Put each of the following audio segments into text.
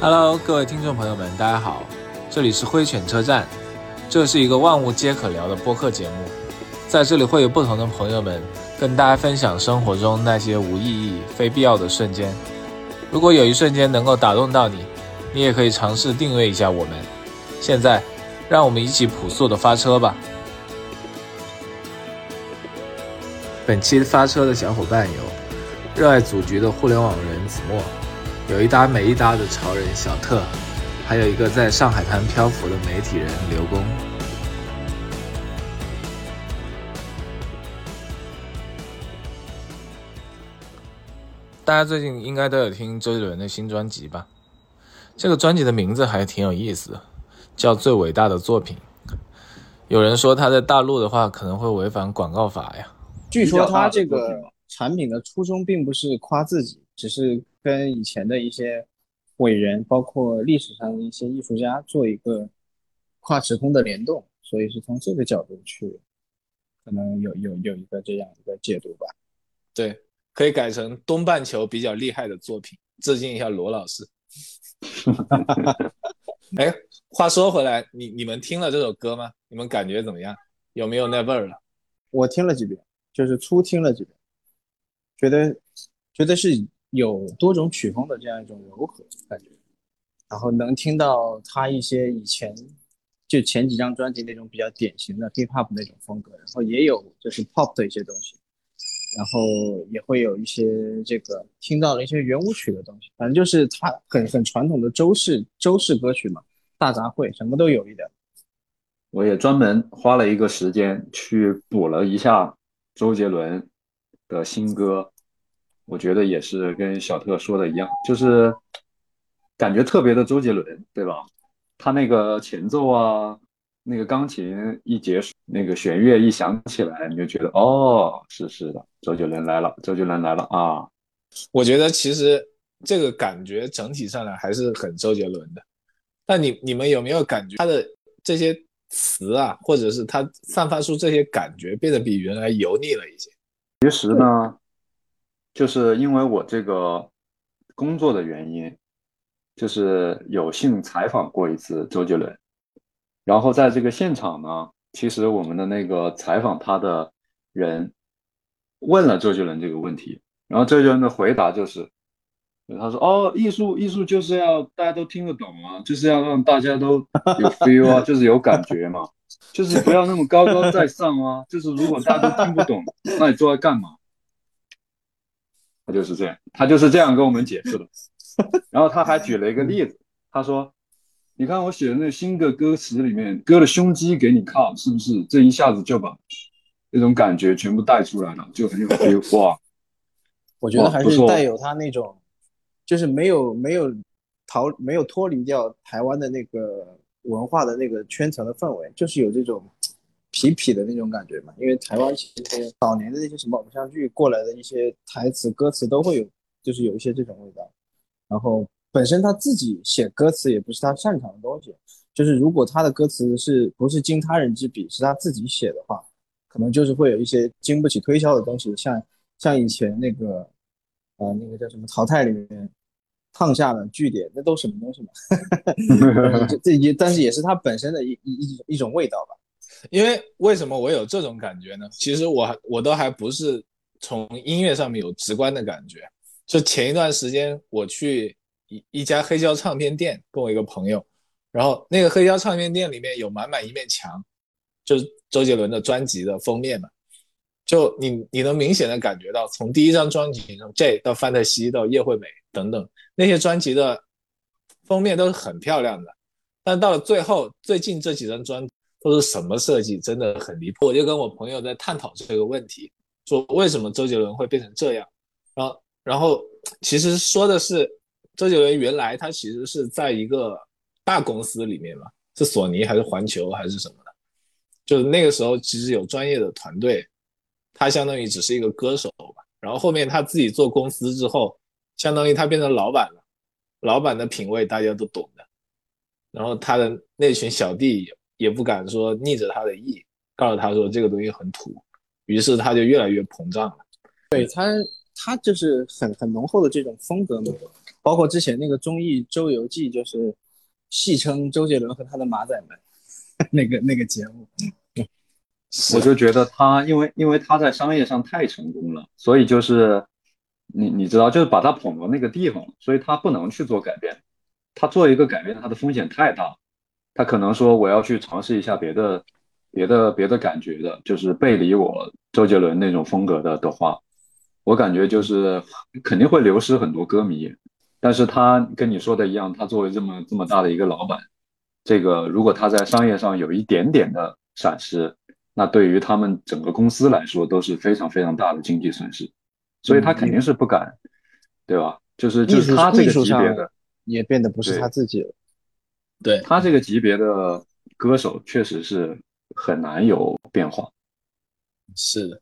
Hello，各位听众朋友们，大家好，这里是灰犬车站，这是一个万物皆可聊的播客节目，在这里会有不同的朋友们跟大家分享生活中那些无意义、非必要的瞬间。如果有一瞬间能够打动到你，你也可以尝试定位一下我们。现在，让我们一起朴素的发车吧。本期发车的小伙伴有热爱组局的互联网人子墨。有一搭没一搭的潮人小特，还有一个在上海滩漂浮的媒体人刘工。大家最近应该都有听周杰伦的新专辑吧？这个专辑的名字还挺有意思的，叫《最伟大的作品》。有人说他在大陆的话可能会违反广告法呀。据说他这个产品的初衷并不是夸自己，只是。跟以前的一些伟人，包括历史上的一些艺术家做一个跨时空的联动，所以是从这个角度去，可能有有有一个这样一个解读吧。对，可以改成东半球比较厉害的作品，致敬一下罗老师。哈哈哈哎，话说回来，你你们听了这首歌吗？你们感觉怎么样？有没有那味儿了？我听了几遍，就是初听了几遍，觉得觉得是。有多种曲风的这样一种柔和感觉，然后能听到他一些以前就前几张专辑那种比较典型的 hip hop 那种风格，然后也有就是 pop 的一些东西，然后也会有一些这个听到了一些圆舞曲的东西，反正就是他很很传统的周式周式歌曲嘛，大杂烩什么都有一点。我也专门花了一个时间去补了一下周杰伦的新歌。我觉得也是跟小特说的一样，就是感觉特别的周杰伦，对吧？他那个前奏啊，那个钢琴一结束，那个弦乐一响起来，你就觉得哦，是是的，周杰伦来了，周杰伦来了啊！我觉得其实这个感觉整体上来还是很周杰伦的。但你你们有没有感觉他的这些词啊，或者是他散发出这些感觉变得比原来油腻了一些？其实呢。就是因为我这个工作的原因，就是有幸采访过一次周杰伦，然后在这个现场呢，其实我们的那个采访他的人问了周杰伦这个问题，然后周杰伦的回答就是，他说：“哦，艺术艺术就是要大家都听得懂啊，就是要让大家都有 feel 啊，就是有感觉嘛，就是不要那么高高在上啊，就是如果大家都听不懂，那你坐在干嘛？”他就是这样，他就是这样跟我们解释的。然后他还举了一个例子，他说：“你看我写的那新的歌词里面，割了胸肌给你靠，是不是？这一下子就把那种感觉全部带出来了，就很有 feel 哇！我觉得还是带有他那种，就是没有没有逃没有脱离掉台湾的那个文化的那个圈层的氛围，就是有这种。”痞痞的那种感觉嘛，因为台湾其实早年的那些什么偶像剧过来的一些台词歌词都会有，就是有一些这种味道。然后本身他自己写歌词也不是他擅长的东西，就是如果他的歌词是不是经他人之笔，是他自己写的话，可能就是会有一些经不起推销的东西，像像以前那个呃那个叫什么淘汰里面烫下的句点，那都什么东西嘛？这这也但是也是它本身的一一一一种味道吧。因为为什么我有这种感觉呢？其实我我都还不是从音乐上面有直观的感觉。就前一段时间我去一一家黑胶唱片店，跟我一个朋友，然后那个黑胶唱片店里面有满满一面墙，就是周杰伦的专辑的封面嘛。就你你能明显的感觉到，从第一张专辑从 J 到范特西到叶惠美等等那些专辑的封面都是很漂亮的，但到了最后最近这几张专。都是什么设计，真的很离谱。我就跟我朋友在探讨这个问题，说为什么周杰伦会变成这样。然后，然后其实说的是，周杰伦原来他其实是在一个大公司里面嘛，是索尼还是环球还是什么，就是那个时候其实有专业的团队，他相当于只是一个歌手吧。然后后面他自己做公司之后，相当于他变成老板了，老板的品味大家都懂的，然后他的那群小弟也不敢说逆着他的意，告诉他说这个东西很土，于是他就越来越膨胀了。对他，他就是很很浓厚的这种风格嘛，包括之前那个综艺《周游记》，就是戏称周杰伦和他的马仔们 那个那个节目。我就觉得他，因为因为他在商业上太成功了，所以就是你你知道，就是把他捧到那个地方，所以他不能去做改变。他做一个改变，他的风险太大。他可能说我要去尝试一下别的别的别的感觉的，就是背离我周杰伦那种风格的的话，我感觉就是肯定会流失很多歌迷。但是他跟你说的一样，他作为这么这么大的一个老板，这个如果他在商业上有一点点的闪失。那对于他们整个公司来说都是非常非常大的经济损失，所以他肯定是不敢，对吧？就是就是他这个级别的也变得不是他自己了。对他这个级别的歌手确实是很难有变化。是的，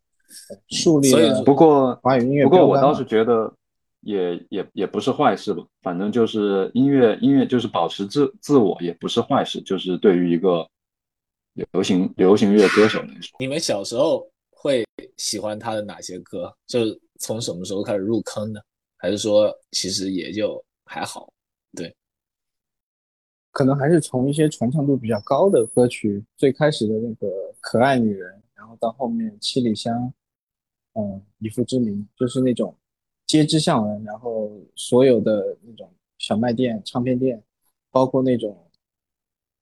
树立了。不过华语音乐，不过我倒是觉得也也也不是坏事吧。反正就是音乐音乐就是保持自自我也不是坏事，就是对于一个。流行流行乐歌手来说，你们小时候会喜欢他的哪些歌？就是从什么时候开始入坑的？还是说其实也就还好？对，可能还是从一些传唱度比较高的歌曲，最开始的那个《可爱女人》，然后到后面《七里香》，嗯，《以父之名》，就是那种街知巷闻，然后所有的那种小卖店、唱片店，包括那种。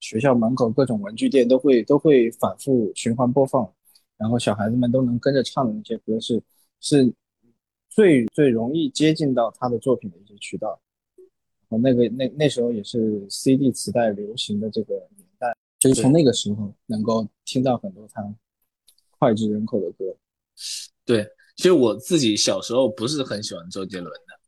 学校门口各种文具店都会都会反复循环播放，然后小孩子们都能跟着唱的那些歌是是最最容易接近到他的作品的一些渠道。我那个那那时候也是 CD 磁带流行的这个年代，就是从那个时候能够听到很多他脍炙人口的歌。对，其实我自己小时候不是很喜欢周杰伦的，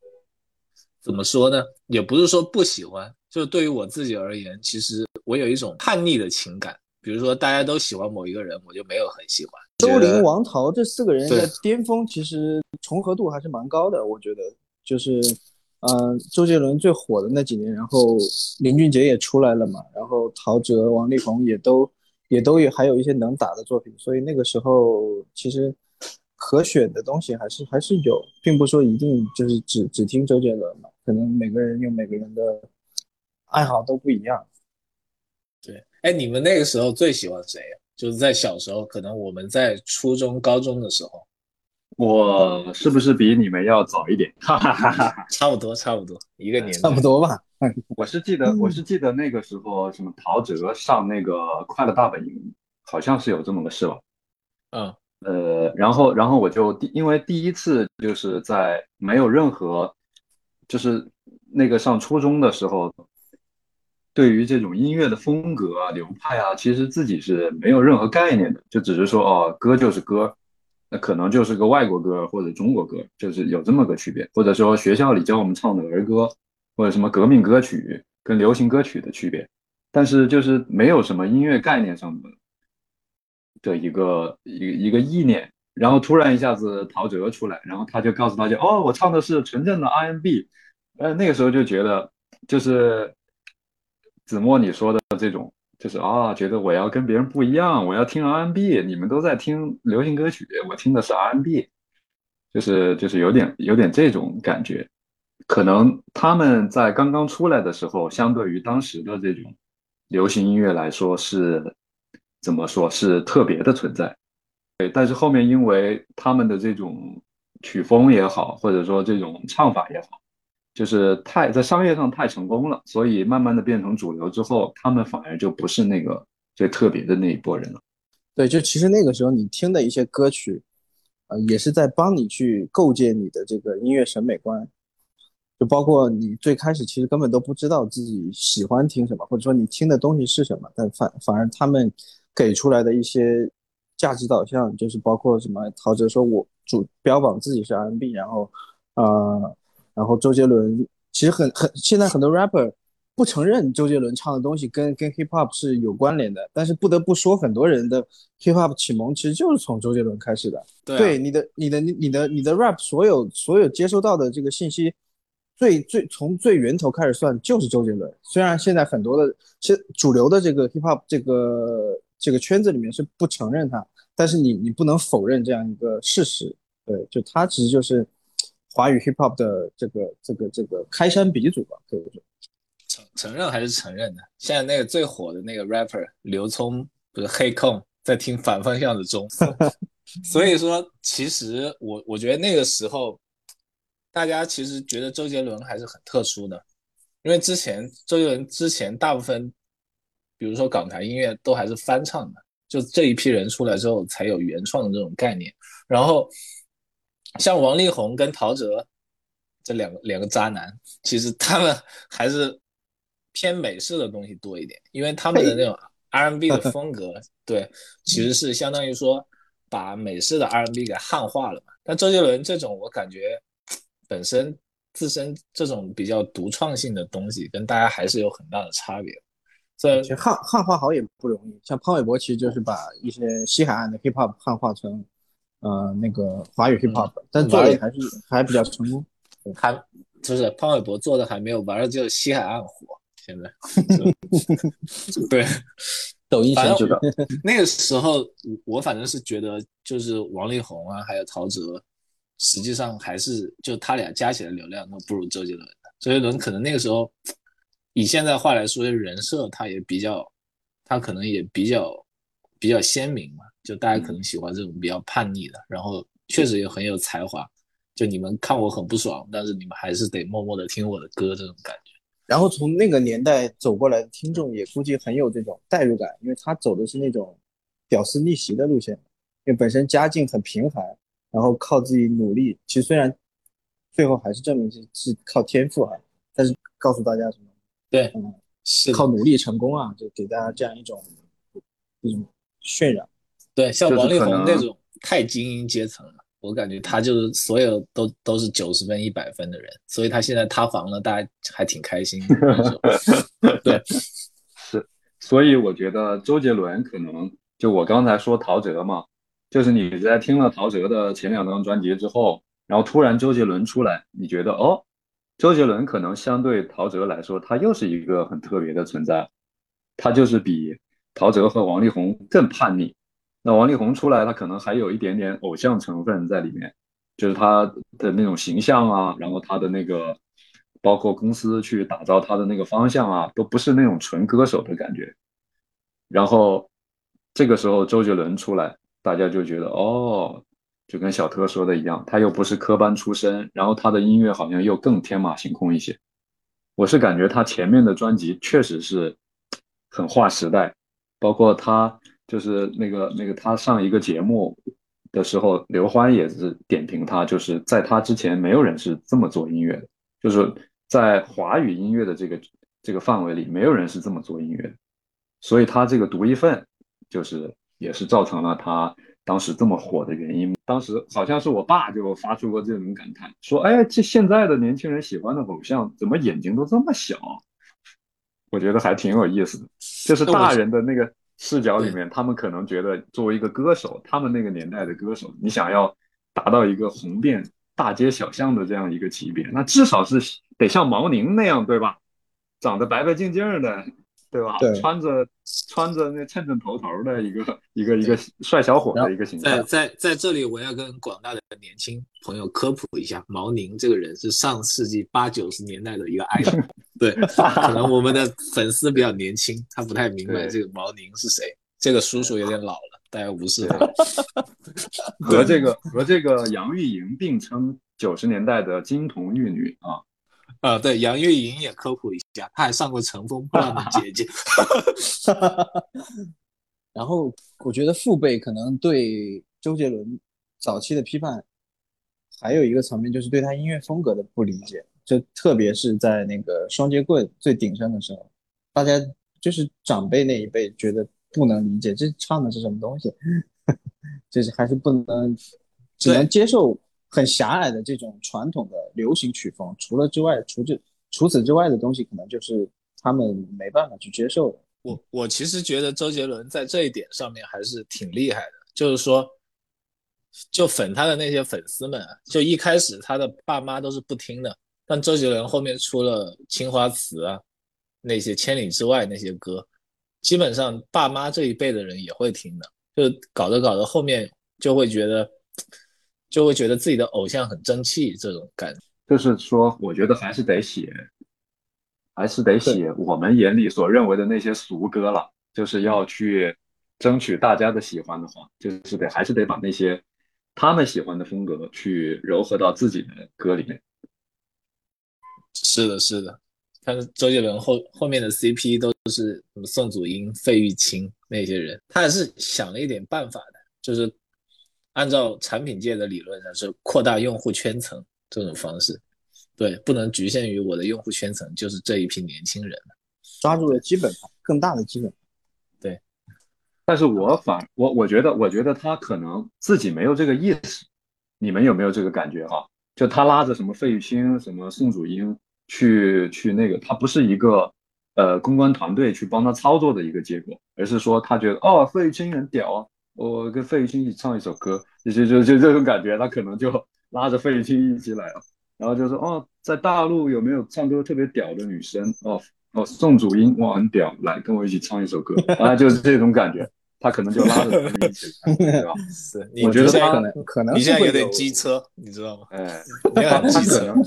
怎么说呢？也不是说不喜欢。就对于我自己而言，其实我有一种叛逆的情感。比如说，大家都喜欢某一个人，我就没有很喜欢。周林、王桃这四个人的巅峰，其实重合度还是蛮高的。我觉得，就是，嗯，周杰伦最火的那几年，然后林俊杰也出来了嘛，然后陶喆、王力宏也都也都有还有一些能打的作品，所以那个时候其实可选的东西还是还是有，并不说一定就是只只听周杰伦嘛，可能每个人有每个人的。爱好都不一样，对，哎，你们那个时候最喜欢谁呀？就是在小时候，可能我们在初中、高中的时候，我是不是比你们要早一点？哈哈哈哈差不多，差不多一个年，差不多吧。我是记得，我是记得那个时候，什么陶喆上那个《快乐大本营》，好像是有这么个事吧？嗯，呃，然后，然后我就第，因为第一次就是在没有任何，就是那个上初中的时候。对于这种音乐的风格啊、流派啊，其实自己是没有任何概念的，就只是说哦，歌就是歌，那可能就是个外国歌或者中国歌，就是有这么个区别。或者说学校里教我们唱的儿歌，或者什么革命歌曲跟流行歌曲的区别，但是就是没有什么音乐概念上的的一个一一个意念。然后突然一下子陶喆出来，然后他就告诉大家，哦，我唱的是纯正的 R&B，呃，那个时候就觉得就是。子墨，你说的这种就是啊，觉得我要跟别人不一样，我要听 R&B，你们都在听流行歌曲，我听的是 R&B，就是就是有点有点这种感觉。可能他们在刚刚出来的时候，相对于当时的这种流行音乐来说，是怎么说是特别的存在。对，但是后面因为他们的这种曲风也好，或者说这种唱法也好。就是太在商业上太成功了，所以慢慢的变成主流之后，他们反而就不是那个最特别的那一波人了。对，就其实那个时候你听的一些歌曲，呃，也是在帮你去构建你的这个音乐审美观。就包括你最开始其实根本都不知道自己喜欢听什么，或者说你听的东西是什么，但反反而他们给出来的一些价值导向，就是包括什么陶喆说我主标榜自己是 R&B，然后呃。然后周杰伦其实很很，现在很多 rapper 不承认周杰伦唱的东西跟跟 hip hop 是有关联的，但是不得不说，很多人的 hip hop 启蒙其实就是从周杰伦开始的。对，你的你的你的你的 rap 所有所有接收到的这个信息，最最从最源头开始算就是周杰伦。虽然现在很多的，其实主流的这个 hip hop 这个这个圈子里面是不承认他，但是你你不能否认这样一个事实。对，就他其实就是华语 hip hop 的这个这个这个开山鼻祖吧，可以说。承承认还是承认的。现在那个最火的那个 rapper 刘聪不是黑控，在听反方向的钟。所以说，其实我我觉得那个时候。大家其实觉得周杰伦还是很特殊的，因为之前周杰伦之前大部分，比如说港台音乐都还是翻唱的，就这一批人出来之后才有原创的这种概念。然后像王力宏跟陶喆这两个两个渣男，其实他们还是偏美式的东西多一点，因为他们的那种 R&B 的风格，对，其实是相当于说把美式的 R&B 给汉化了嘛。但周杰伦这种，我感觉。本身自身这种比较独创性的东西，跟大家还是有很大的差别。所以，汉汉化好也不容易。像潘玮柏，其实就是把一些西海岸的 hip hop 汉化成，呃，那个华语 hip hop，但做的还是还比较成功。还就是潘玮柏做的还没有玩的就西海岸火。现在，对，抖音先知道。那个时候，我反正是觉得，就是王力宏啊，还有陶喆。实际上还是就他俩加起来流量都不如周杰伦的。周杰伦可能那个时候，以现在话来说，人设他也比较，他可能也比较比较鲜明嘛。就大家可能喜欢这种比较叛逆的，然后确实也很有才华。就你们看我很不爽，但是你们还是得默默的听我的歌这种感觉。然后从那个年代走过来的听众也估计很有这种代入感，因为他走的是那种屌丝逆袭的路线，因为本身家境很贫寒。然后靠自己努力，其实虽然最后还是证明是是靠天赋啊，但是告诉大家什么？对，嗯，是靠努力成功啊，就给大家这样一种一种渲染。对，像王力宏那种太精英阶层了，我感觉他就是所有都都是九十分一百分的人，所以他现在塌房了，大家还挺开心。对，是，所以我觉得周杰伦可能就我刚才说陶喆嘛。就是你在听了陶喆的前两张专辑之后，然后突然周杰伦出来，你觉得哦，周杰伦可能相对陶喆来说，他又是一个很特别的存在，他就是比陶喆和王力宏更叛逆。那王力宏出来，他可能还有一点点偶像成分在里面，就是他的那种形象啊，然后他的那个，包括公司去打造他的那个方向啊，都不是那种纯歌手的感觉。然后这个时候周杰伦出来。大家就觉得哦，就跟小特说的一样，他又不是科班出身，然后他的音乐好像又更天马行空一些。我是感觉他前面的专辑确实是很划时代，包括他就是那个那个他上一个节目的时候，刘欢也是点评他，就是在他之前没有人是这么做音乐的，就是在华语音乐的这个这个范围里，没有人是这么做音乐的，所以他这个独一份就是。也是造成了他当时这么火的原因。当时好像是我爸就发出过这种感叹，说：“哎，这现在的年轻人喜欢的偶像，怎么眼睛都这么小？”我觉得还挺有意思的。就是大人的那个视角里面，他们可能觉得作为一个歌手，他们那个年代的歌手，你想要达到一个红遍大街小巷的这样一个级别，那至少是得像毛宁那样，对吧？长得白白净净的。对吧？对，穿着穿着那衬衬头头的一个一个一个帅小伙的一个形象。在在在这里，我要跟广大的年轻朋友科普一下，毛宁这个人是上世纪八九十年代的一个 idol。对，可能我们的粉丝比较年轻，他不太明白这个毛宁是谁。这个叔叔有点老了，大家无视他。和这个和这个杨钰莹并称九十年代的金童玉女啊。呃，对，杨钰莹也科普一下，她还上过《乘风破浪的姐姐 》。然后我觉得父辈可能对周杰伦早期的批判，还有一个层面就是对他音乐风格的不理解，就特别是在那个双截棍最鼎盛的时候，大家就是长辈那一辈觉得不能理解这唱的是什么东西，就是还是不能，只能接受。很狭隘的这种传统的流行曲风，除了之外，除这除此之外的东西，可能就是他们没办法去接受的。我我其实觉得周杰伦在这一点上面还是挺厉害的，就是说，就粉他的那些粉丝们，就一开始他的爸妈都是不听的，但周杰伦后面出了《青花瓷》啊，那些《千里之外》那些歌，基本上爸妈这一辈的人也会听的，就搞着搞着后面就会觉得，就会觉得自己的偶像很争气这种感觉。就是说，我觉得还是得写，还是得写我们眼里所认为的那些俗歌了。就是要去争取大家的喜欢的话，就是得还是得把那些他们喜欢的风格去糅合到自己的歌里面。是的，是的。但是周杰伦后后面的 CP 都是什么宋祖英、费玉清那些人，他还是想了一点办法的，就是按照产品界的理论上是扩大用户圈层。这种方式，对，不能局限于我的用户圈层，就是这一批年轻人，抓住了基本盘，更大的基本盘。对，但是我反我我觉得，我觉得他可能自己没有这个意识，你们有没有这个感觉哈？就他拉着什么费玉清、什么宋祖英去去那个，他不是一个呃公关团队去帮他操作的一个结果，而是说他觉得哦，费玉清很屌啊，我跟费玉清一起唱一首歌，就就就就这种感觉，他可能就。拉着费玉清一起来了，然后就说哦，在大陆有没有唱歌特别屌的女生？哦哦，宋祖英哇很屌，来跟我一起唱一首歌，啊就是这种感觉，他可能就拉着他们一起，对吧？是，我觉得他可能可能你现在有点机车，你知道吗？哎，他可能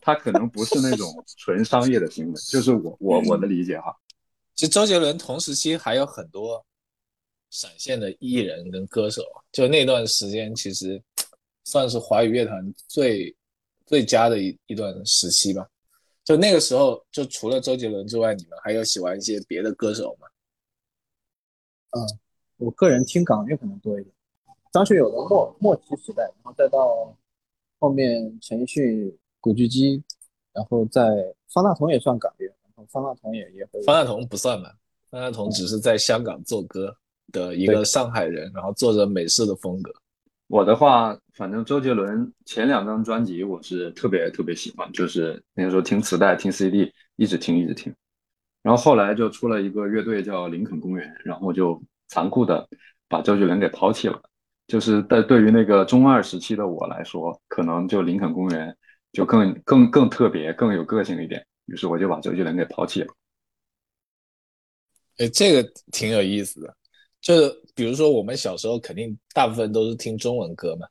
他可能不是那种纯商业的行为，就是我我我的理解哈。其实周杰伦同时期还有很多闪现的艺人跟歌手，就那段时间其实。算是华语乐坛最最佳的一一段时期吧。就那个时候，就除了周杰伦之外，你们还有喜欢一些别的歌手吗？嗯，我个人听港乐可能多一点。张学友的末末期时代，然后再到后面陈奕迅、古巨基，然后在方大同也算港乐，然后方大同也也会。方大同不算吧？方大同只是在香港做歌的一个上海人，然后做着美式的风格。我的话，反正周杰伦前两张专辑我是特别特别喜欢，就是那个时候听磁带、听 CD，一直听一直听。然后后来就出了一个乐队叫林肯公园，然后就残酷的把周杰伦给抛弃了。就是在对于那个中二时期的我来说，可能就林肯公园就更更更特别、更有个性一点。于是我就把周杰伦给抛弃了。哎，这个挺有意思的。就比如说，我们小时候肯定大部分都是听中文歌嘛，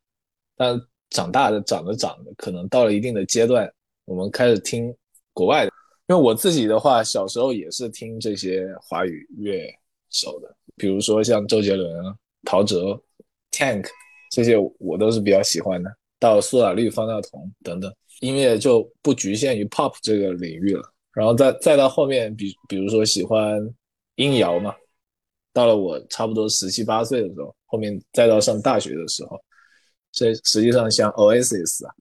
但长大的、长着长着，可能到了一定的阶段，我们开始听国外的。因为我自己的话，小时候也是听这些华语乐手的，比如说像周杰伦、陶喆、Tank 这些，我都是比较喜欢的。到苏打绿、方大同等等，音乐就不局限于 Pop 这个领域了。然后再再到后面，比比如说喜欢音摇嘛。到了我差不多十七八岁的时候，后面再到上大学的时候，所以实际上像 Oasis 啊，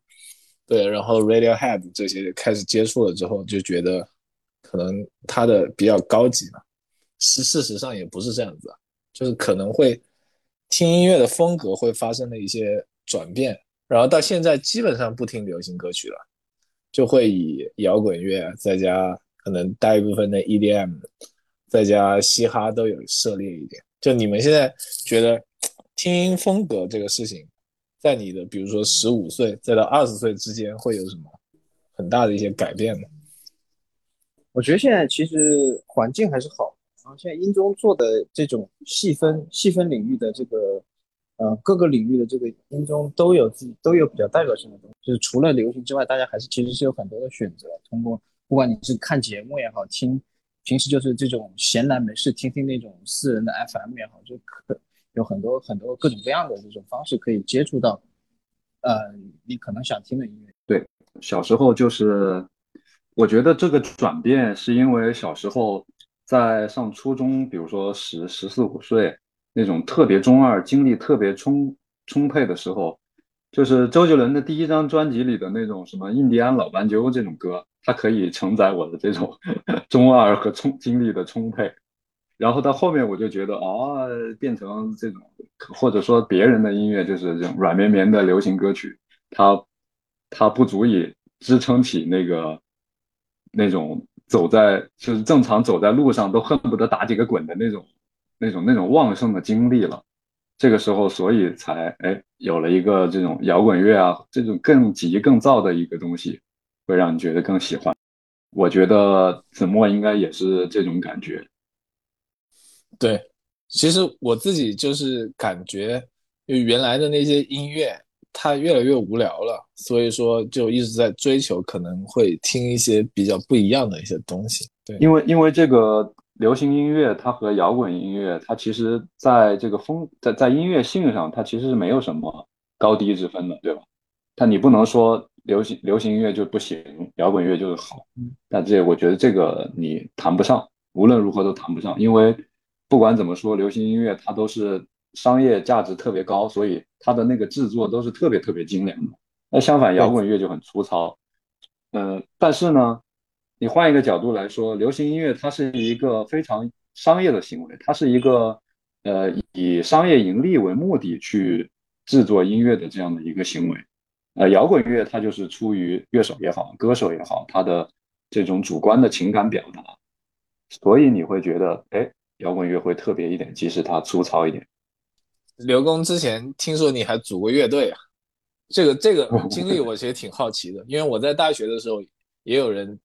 对，然后 Radiohead 这些开始接触了之后，就觉得可能它的比较高级嘛。事事实上也不是这样子，就是可能会听音乐的风格会发生了一些转变，然后到现在基本上不听流行歌曲了，就会以摇滚乐再加可能带一部分的 EDM。再加嘻哈都有涉猎一点，就你们现在觉得听音风格这个事情，在你的比如说十五岁再到二十岁之间会有什么很大的一些改变吗？我觉得现在其实环境还是好，然后现在音中做的这种细分细分领域的这个，呃各个领域的这个音中都有自己都有比较代表性的东西，就是除了流行之外，大家还是其实是有很多的选择，通过不管你是看节目也好听。平时就是这种闲来没事听听那种私人的 FM 也好，就可有很多很多各种各样的这种方式可以接触到，呃，你可能想听的音乐。对，小时候就是，我觉得这个转变是因为小时候在上初中，比如说十十四五岁那种特别中二、精力特别充充沛的时候，就是周杰伦的第一张专辑里的那种什么《印第安老斑鸠》这种歌。它可以承载我的这种 中二和充精力的充沛，然后到后面我就觉得啊，变成这种或者说别人的音乐就是这种软绵绵的流行歌曲，它它不足以支撑起那个那种走在就是正常走在路上都恨不得打几个滚的那种那种那种旺盛的精力了。这个时候，所以才哎有了一个这种摇滚乐啊，这种更急更躁的一个东西。会让你觉得更喜欢。我觉得子墨应该也是这种感觉。对，其实我自己就是感觉，就原来的那些音乐，它越来越无聊了，所以说就一直在追求，可能会听一些比较不一样的一些东西。对，因为因为这个流行音乐，它和摇滚音乐，它其实在这个风在在音乐性上，它其实是没有什么高低之分的，对吧？但你不能说流行流行音乐就不行，摇滚乐就是好。但这我觉得这个你谈不上，无论如何都谈不上，因为。不管怎么说，流行音乐它都是商业价值特别高，所以它的那个制作都是特别特别精良的。那相反，摇滚乐就很粗糙。嗯，但是呢，你换一个角度来说，流行音乐它是一个非常商业的行为，它是一个呃以商业盈利为目的去制作音乐的这样的一个行为。呃，摇滚乐它就是出于乐手也好，歌手也好，他的这种主观的情感表达，所以你会觉得，哎。摇滚乐会特别一点，即使它粗糙一点。刘工之前听说你还组过乐队啊？这个这个 经历我其实挺好奇的，因为我在大学的时候也有人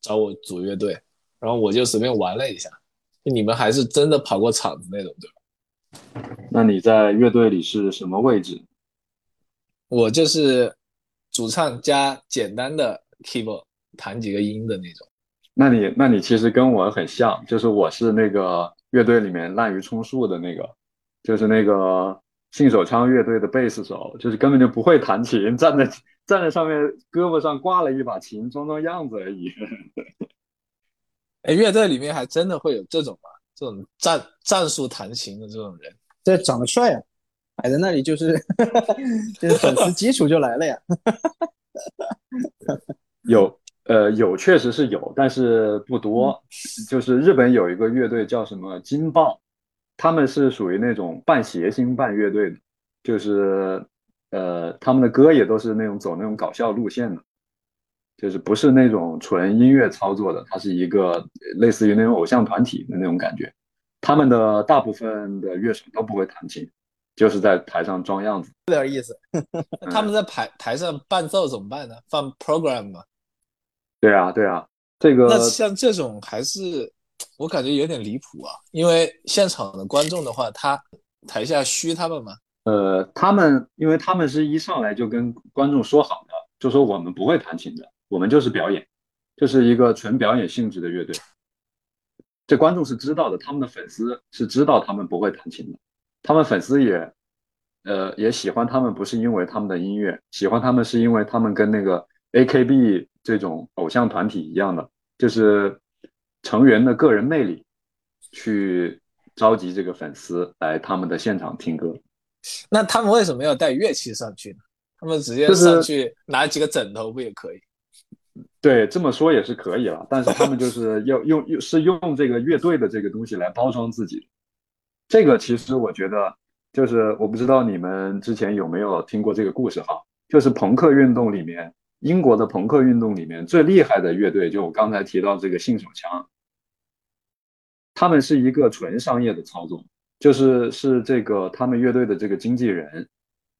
找我组乐队，然后我就随便玩了一下。你们还是真的跑过场子那种，对吧？那你在乐队里是什么位置？我就是主唱加简单的 keyboard，弹几个音的那种。那你那你其实跟我很像，就是我是那个。乐队里面滥竽充数的那个，就是那个信手枪乐队的贝斯手，就是根本就不会弹琴，站在站在上面胳膊上挂了一把琴，装装样子而已。哎，乐队里面还真的会有这种吗？这种战战术弹琴的这种人？这长得帅啊，摆在那里就是就是粉丝基础就来了呀。有。呃，有确实是有，但是不多。就是日本有一个乐队叫什么金豹，他们是属于那种半谐星半乐队的，就是呃，他们的歌也都是那种走那种搞笑路线的，就是不是那种纯音乐操作的，它是一个类似于那种偶像团体的那种感觉。他们的大部分的乐手都不会弹琴，就是在台上装样子，有点意思。他们在台台上伴奏怎么办呢？放 program 吗？对啊，对啊，这个那像这种还是我感觉有点离谱啊，因为现场的观众的话，他台下虚他们嘛。呃，他们因为他们是一上来就跟观众说好的，就说我们不会弹琴的，我们就是表演，就是一个纯表演性质的乐队。这观众是知道的，他们的粉丝是知道他们不会弹琴的，他们粉丝也呃也喜欢他们，不是因为他们的音乐，喜欢他们是因为他们跟那个 AKB。这种偶像团体一样的，就是成员的个人魅力，去召集这个粉丝来他们的现场听歌。那他们为什么要带乐器上去呢？他们直接上去拿几个枕头不也可以？对，这么说也是可以了。但是他们就是要用用是用这个乐队的这个东西来包装自己。这个其实我觉得，就是我不知道你们之前有没有听过这个故事哈，就是朋克运动里面。英国的朋克运动里面最厉害的乐队，就我刚才提到这个信手枪，他们是一个纯商业的操作，就是是这个他们乐队的这个经纪人，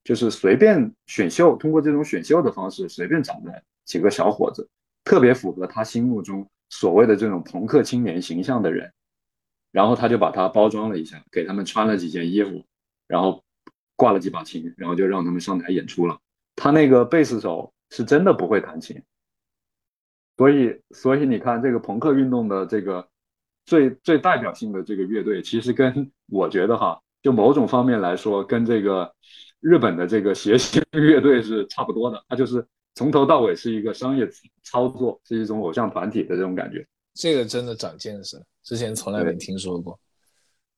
就是随便选秀，通过这种选秀的方式随便找的几个小伙子，特别符合他心目中所谓的这种朋克青年形象的人，然后他就把它包装了一下，给他们穿了几件衣服，然后挂了几把琴，然后就让他们上台演出了。他那个贝斯手。是真的不会弹琴，所以所以你看这个朋克运动的这个最最代表性的这个乐队，其实跟我觉得哈，就某种方面来说，跟这个日本的这个谐星乐队是差不多的。它就是从头到尾是一个商业操作，是一种偶像团体的这种感觉。这个真的长见识了，之前从来没听说过。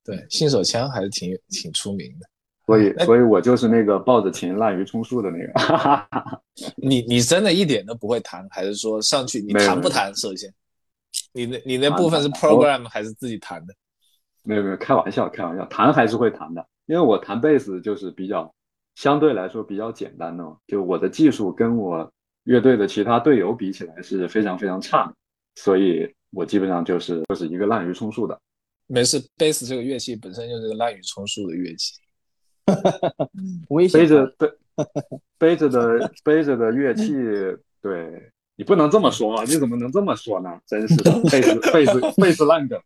对，新手枪还是挺挺出名的。所以，所以我就是那个抱着琴滥竽充数的那个。你你真的一点都不会弹，还是说上去你弹不弹？首先，你那你那部分是 program 还是自己弹的？没有没有，开玩笑开玩笑，弹还是会弹的。因为我弹贝斯就是比较相对来说比较简单的，就我的技术跟我乐队的其他队友比起来是非常非常差的，所以我基本上就是就是一个滥竽充数的。没事，贝斯这个乐器本身就是个滥竽充数的乐器。危险。背着背背着的背着的乐器，对，你不能这么说啊！你怎么能这么说呢？真是的，贝斯贝斯贝斯烂梗，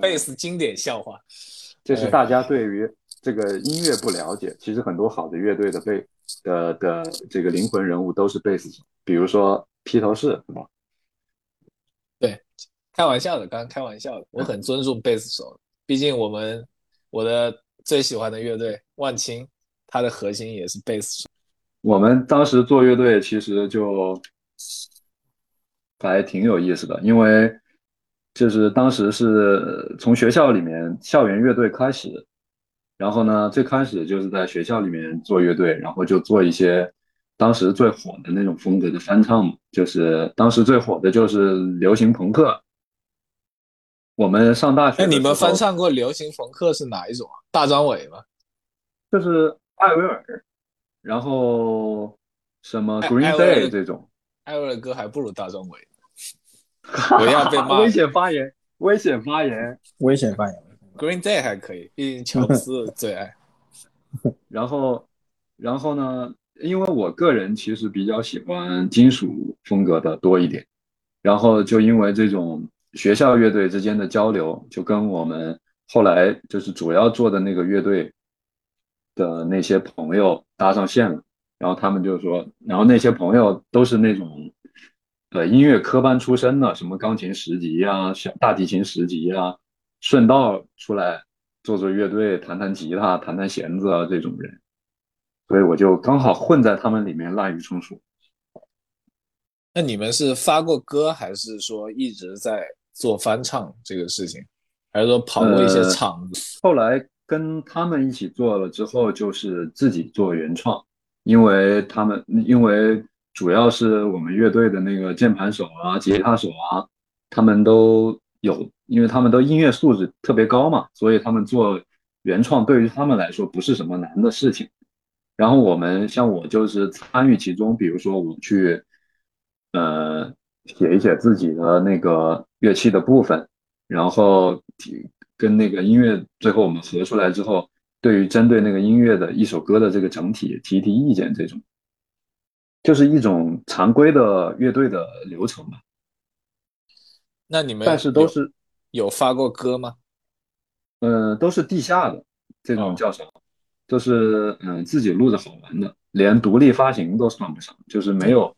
贝斯经典笑话。这是大家对于这个音乐不了解。其实很多好的乐队的贝的的这个灵魂人物都是贝斯手，比如说披头士，是吧？开玩笑的，刚开玩笑的。我很尊重贝斯手，毕竟我们我的最喜欢的乐队万青，它的核心也是贝斯手。我们当时做乐队，其实就。还挺有意思的，因为就是当时是从学校里面校园乐队开始，然后呢，最开始就是在学校里面做乐队，然后就做一些当时最火的那种风格的翻唱，就是当时最火的就是流行朋克。我们上大学，哎，你们翻唱过流行朋克是哪一种啊？大张伟吗？就是艾薇儿，然后什么 Green Day 这种。艾薇儿的歌还不如大张伟。不要被骂。危险发言，危险发言，危险发言。Green Day 还可以，毕竟乔布斯最爱。然后，然后呢？因为我个人其实比较喜欢金属风格的多一点。然后就因为这种学校乐队之间的交流，就跟我们后来就是主要做的那个乐队的那些朋友搭上线了。然后他们就说，然后那些朋友都是那种。呃，音乐科班出身的，什么钢琴十级呀、小大提琴十级呀，顺道出来做做乐队、弹弹吉他、弹弹弦子啊，这种人，所以我就刚好混在他们里面，滥竽充数。那你们是发过歌，还是说一直在做翻唱这个事情，还是说跑过一些场子？后来跟他们一起做了之后，就是自己做原创，因为他们因为。主要是我们乐队的那个键盘手啊、吉他手啊，他们都有，因为他们都音乐素质特别高嘛，所以他们做原创对于他们来说不是什么难的事情。然后我们像我就是参与其中，比如说我去，呃，写一写自己的那个乐器的部分，然后跟那个音乐最后我们合出来之后，对于针对那个音乐的一首歌的这个整体提提意见这种。就是一种常规的乐队的流程吧。那你们但是都是有发过歌吗？嗯，都是地下的这种叫啥？就是嗯自己录着好玩的，连独立发行都算不上，就是没有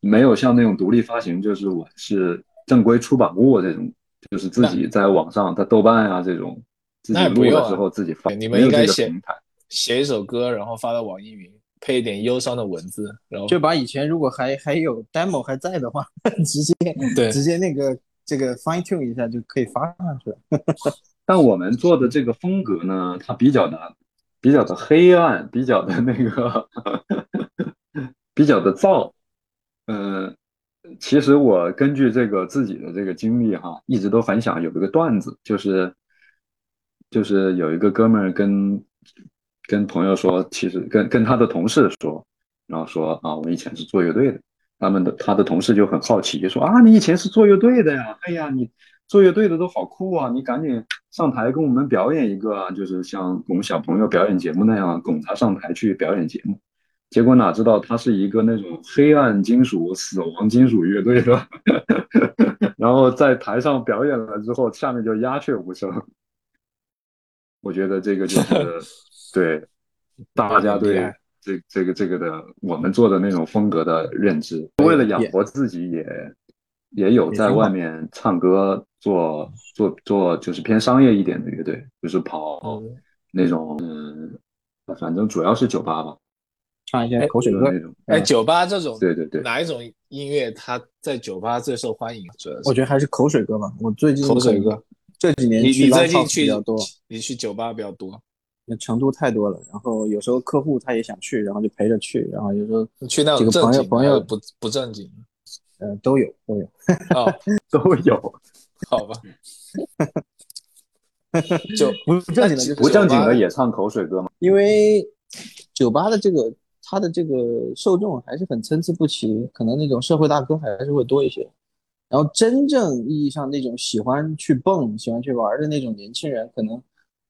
没有像那种独立发行，就是我是正规出版物这种，就是自己在网上在豆瓣啊这种自己录了之后自己发。你们应该写写一首歌，然后发到网易云。配一点忧伤的文字，然后就把以前如果还还有 demo 还在的话，直接对直接那个这个 fine tune 一下就可以发上去了。但我们做的这个风格呢，它比较的比较的黑暗，比较的那个 比较的燥。嗯，其实我根据这个自己的这个经历哈，一直都很想有一个段子，就是就是有一个哥们儿跟。跟朋友说，其实跟跟他的同事说，然后说啊，我以前是做乐队的。他们的他的同事就很好奇，说啊，你以前是做乐队的呀？哎呀，你做乐队的都好酷啊！你赶紧上台跟我们表演一个，就是像我们小朋友表演节目那样，拱他上台去表演节目。结果哪知道他是一个那种黑暗金属、死亡金属乐队的，然后在台上表演了之后，下面就鸦雀无声。我觉得这个就是。对，大家对这这个这个的我们做的那种风格的认知，为了养活自己，也也有在外面唱歌，做做做就是偏商业一点的乐队，就是跑那种嗯，反正主要是酒吧吧，唱一些口水歌那种。哎，酒吧这种，对对对，哪一种音乐它在酒吧最受欢迎？主要我觉得还是口水歌吧。我最近口水歌这几年你你最近去比较多，你去酒吧比较多。那成都太多了，然后有时候客户他也想去，然后就陪着去，然后有时候去那种朋友朋友不不正经，呃，都有都有哦，都有，好吧，就不正经的不正经的也唱口水歌吗？因为酒吧的这个他的这个受众还是很参差不齐，可能那种社会大哥还是会多一些，然后真正意义上那种喜欢去蹦、喜欢去玩的那种年轻人，可能。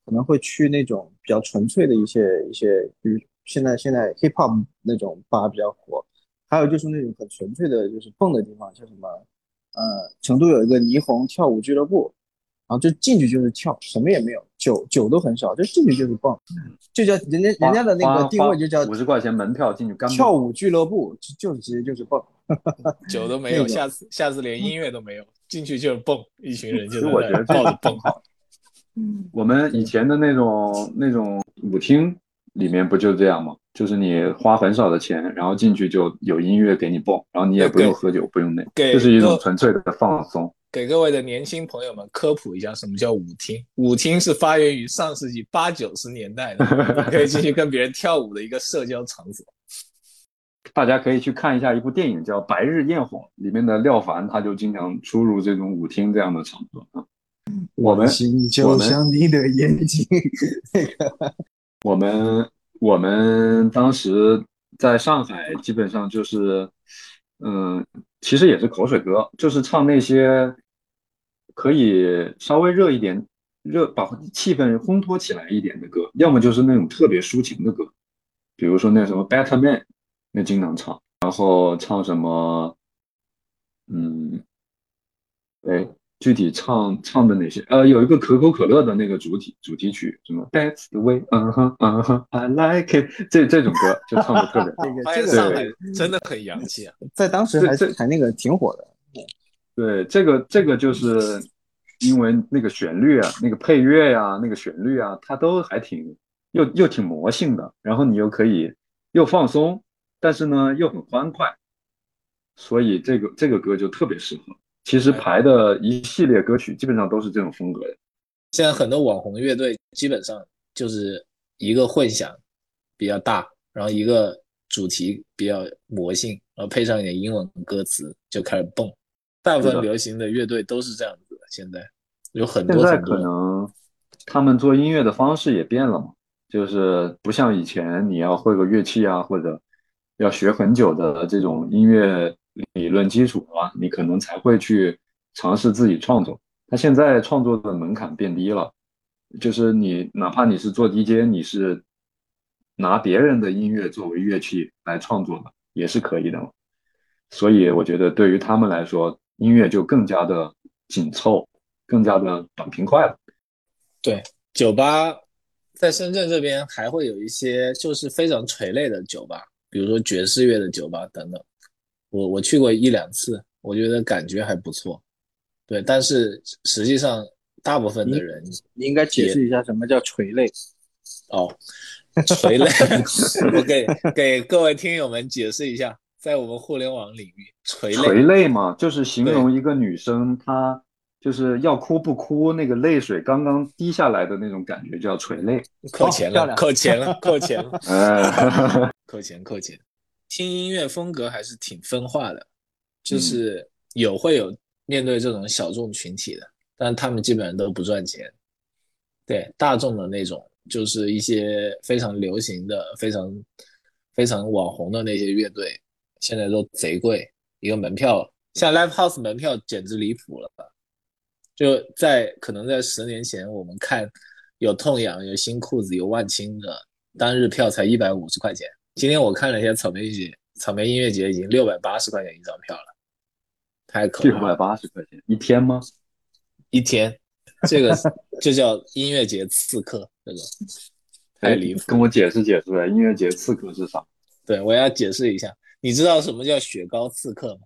可能会去那种比较纯粹的一些一些，比如现在现在 hip hop 那种吧比较火还有就是那种很纯粹的，就是蹦的地方，像什么，呃，成都有一个霓虹跳舞俱乐部，然后就进去就是跳，什么也没有，酒酒都很少，就进去就是蹦，就叫人家人家的那个定位就叫五十块钱门票进去干跳舞俱乐部，就就直接就是蹦，酒都没有，下次下次连音乐都没有，进去就是蹦，一群人就我觉得抱着蹦好。我们以前的那种那种舞厅里面不就这样吗？就是你花很少的钱，然后进去就有音乐给你蹦，然后你也不用喝酒，不用那，这是一种纯粹的放松。给各位的年轻朋友们科普一下，什么叫舞厅？舞厅是发源于上世纪八九十年代的，可以进去跟别人跳舞的一个社交场所。大家可以去看一下一部电影叫《白日焰火》，里面的廖凡他就经常出入这种舞厅这样的场所啊。我们就像你的眼睛，我们。我们当时在上海，基本上就是，嗯，其实也是口水歌，就是唱那些可以稍微热一点、热把气氛烘托起来一点的歌，要么就是那种特别抒情的歌，比如说那什么《Better Man》，那经常唱，然后唱什么，嗯，对。具体唱唱的哪些？呃，有一个可口可乐的那个主题主题曲，什么 That's the way，嗯哼嗯哼，I like it，这这种歌就唱的特别。这个这个上海真的很洋气啊，在当时还还那个挺火的。对，这个这个就是因为那个旋律啊，那个配乐呀，那个旋律啊，它都还挺又又挺魔性的，然后你又可以又放松，但是呢又很欢快，所以这个这个歌就特别适合。其实排的一系列歌曲基本上都是这种风格的。现在很多网红乐队基本上就是一个混响比较大，然后一个主题比较魔性，然后配上一点英文歌词就开始蹦。大部分流行的乐队都是这样子的。现在有很多现在可能他们做音乐的方式也变了嘛，就是不像以前你要会个乐器啊，或者要学很久的这种音乐。理论基础啊，你可能才会去尝试自己创作。他现在创作的门槛变低了，就是你哪怕你是做 DJ，你是拿别人的音乐作为乐器来创作的，也是可以的嘛。所以我觉得对于他们来说，音乐就更加的紧凑，更加的短平快了。对，酒吧在深圳这边还会有一些就是非常垂类的酒吧，比如说爵士乐的酒吧等等。我我去过一两次，我觉得感觉还不错，对，但是实际上大部分的人，你应该解释一下什么叫垂类。哦，垂类，我给给各位听友们解释一下，在我们互联网领域，垂泪垂泪嘛，就是形容一个女生她就是要哭不哭，那个泪水刚刚滴下来的那种感觉叫垂泪。扣钱了，扣钱了，扣钱了，哎，扣钱扣钱。听音乐风格还是挺分化的，就是有会有面对这种小众群体的，但他们基本上都不赚钱。对大众的那种，就是一些非常流行的、非常非常网红的那些乐队，现在都贼贵，一个门票像 Live House 门票简直离谱了。就在可能在十年前，我们看有痛痒、有新裤子、有万青的单日票才一百五十块钱。今天我看了一下草莓节，草莓音乐节已经六百八十块钱一张票了，太可怕！六百八十块钱一天吗？一天，这个就叫音乐节刺客，这个太离谱。跟我解释解释，音乐节刺客是啥？对，我要解释一下。你知道什么叫雪糕刺客吗？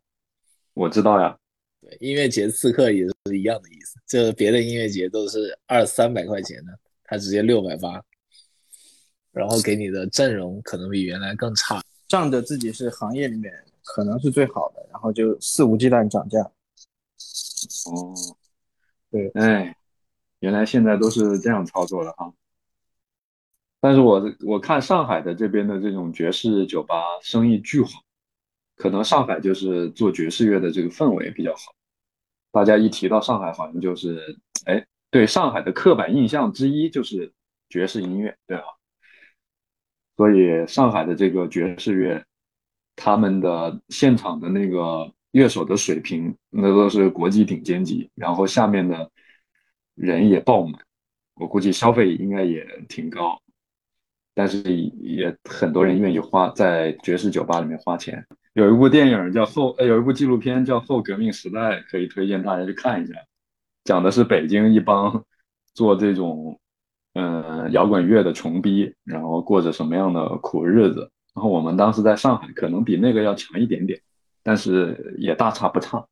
我知道呀。对，音乐节刺客也是一样的意思，就是别的音乐节都是二三百块钱的，他直接六百八。然后给你的阵容可能比原来更差，仗着自己是行业里面可能是最好的，然后就肆无忌惮涨价。哦，对，哎，原来现在都是这样操作的哈。但是我我看上海的这边的这种爵士酒吧生意巨好，可能上海就是做爵士乐的这个氛围比较好。大家一提到上海，好像就是哎，对上海的刻板印象之一就是爵士音乐，对吧？所以上海的这个爵士乐，他们的现场的那个乐手的水平，那都是国际顶尖级，然后下面的人也爆满，我估计消费应该也挺高，但是也很多人愿意花在爵士酒吧里面花钱。有一部电影叫后，呃，有一部纪录片叫《后革命时代》，可以推荐大家去看一下，讲的是北京一帮做这种，嗯，摇滚乐的穷逼，然后过着什么样的苦日子。然后我们当时在上海，可能比那个要强一点点，但是也大差不差。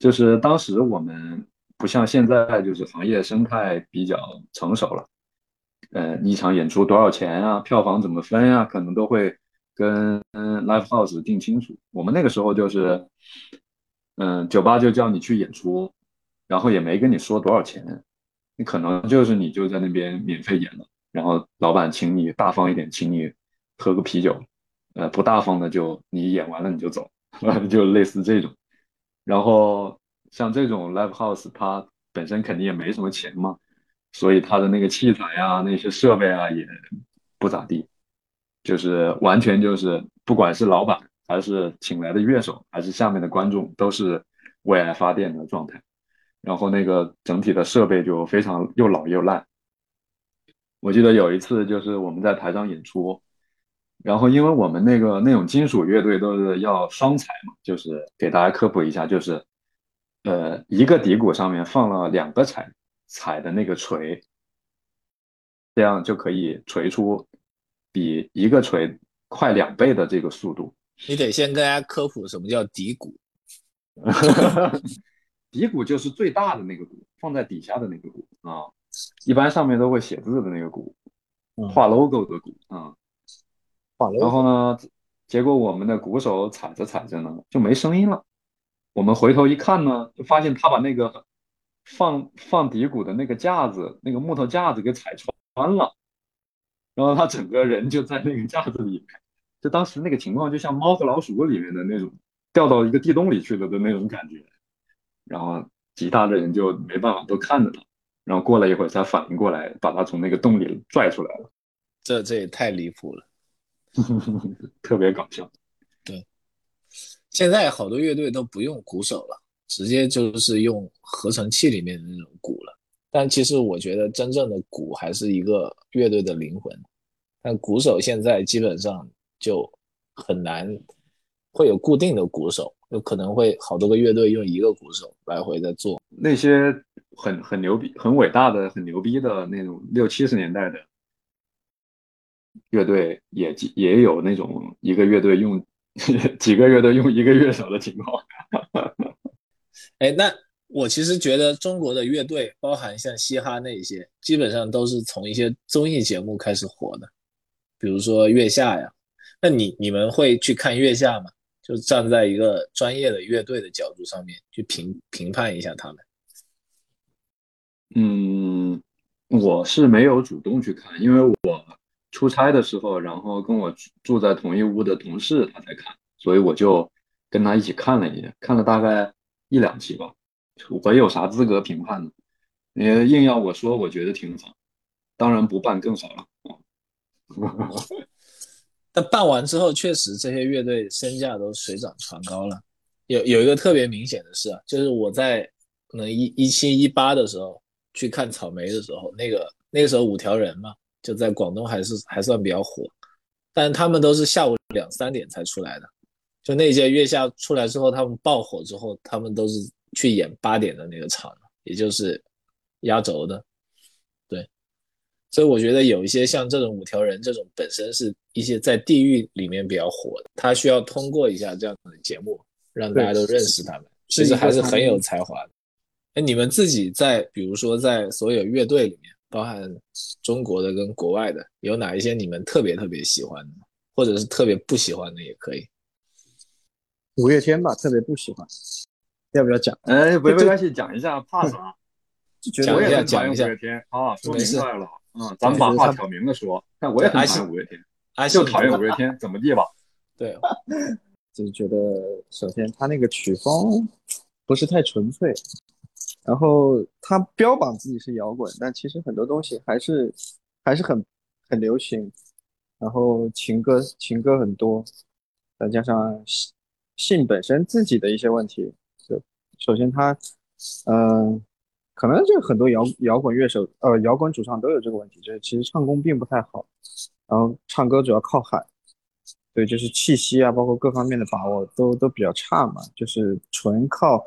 就是当时我们不像现在，就是行业生态比较成熟了。呃，一场演出多少钱啊？票房怎么分啊？可能都会跟 live house 定清楚。我们那个时候就是，嗯，酒吧就叫你去演出，然后也没跟你说多少钱，你可能就是你就在那边免费演了，然后老板请你大方一点，请你喝个啤酒，呃，不大方的就你演完了你就走，就类似这种。然后像这种 live house，它本身肯定也没什么钱嘛。所以它的那个器材啊，那些设备啊也不咋地，就是完全就是不管是老板还是请来的乐手，还是下面的观众，都是为爱发电的状态。然后那个整体的设备就非常又老又烂。我记得有一次就是我们在台上演出，然后因为我们那个那种金属乐队都是要双踩嘛，就是给大家科普一下，就是呃一个底鼓上面放了两个踩。踩的那个锤，这样就可以锤出比一个锤快两倍的这个速度。你得先跟大家科普什么叫底鼓。底鼓就是最大的那个鼓，放在底下的那个鼓啊，一般上面都会写字的那个鼓，画 logo 的鼓啊。然后呢，结果我们的鼓手踩着踩着呢就没声音了。我们回头一看呢，就发现他把那个。放放底鼓的那个架子，那个木头架子给踩穿了，然后他整个人就在那个架子里面，就当时那个情况就像猫和老鼠里面的那种掉到一个地洞里去了的那种感觉，然后其他的人就没办法都看着他，然后过了一会儿才反应过来，把他从那个洞里拽出来了，这这也太离谱了，特别搞笑。对，现在好多乐队都不用鼓手了。直接就是用合成器里面的那种鼓了，但其实我觉得真正的鼓还是一个乐队的灵魂。但鼓手现在基本上就很难会有固定的鼓手，有可能会好多个乐队用一个鼓手来回的做。那些很很牛逼、很伟大的、很牛逼的那种六七十年代的乐队，也也有那种一个乐队用 几个乐队用一个乐手的情况。哎，那我其实觉得中国的乐队，包含像嘻哈那些，基本上都是从一些综艺节目开始火的，比如说《月下》呀。那你你们会去看《月下》吗？就站在一个专业的乐队的角度上面去评评判一下他们。嗯，我是没有主动去看，因为我出差的时候，然后跟我住在同一屋的同事他在看，所以我就跟他一起看了一眼，看了大概。一两期吧，我有啥资格评判呢？你硬要我说，我觉得挺好，当然不办更好了。但办完之后，确实这些乐队身价都水涨船高了。有有一个特别明显的事啊，就是我在可能一一七一八的时候去看草莓的时候，那个那个时候五条人嘛，就在广东还是还算比较火，但他们都是下午两三点才出来的。就那届月下出来之后，他们爆火之后，他们都是去演八点的那个场，也就是压轴的。对，所以我觉得有一些像这种五条人这种本身是一些在地域里面比较火的，他需要通过一下这样的节目，让大家都认识他们，其实还是很有才华的。哎，你们自己在比如说在所有乐队里面，包含中国的跟国外的，有哪一些你们特别特别喜欢的，或者是特别不喜欢的也可以。五月天吧，特别不喜欢，要不要讲？哎，没没关系，讲一下，怕啥？讲一下，讲一下。五月天啊，说明白了，嗯，咱们把话挑明了说。但我也很讨厌五月天，就讨厌五月天，怎么地吧？对，就是觉得，首先他那个曲风不是太纯粹，然后他标榜自己是摇滚，但其实很多东西还是还是很很流行，然后情歌情歌很多，再加上。信本身自己的一些问题，就首先他，嗯，可能就很多摇摇滚乐手，呃，摇滚主唱都有这个问题，就是其实唱功并不太好，然后唱歌主要靠喊，对，就是气息啊，包括各方面的把握都都比较差嘛，就是纯靠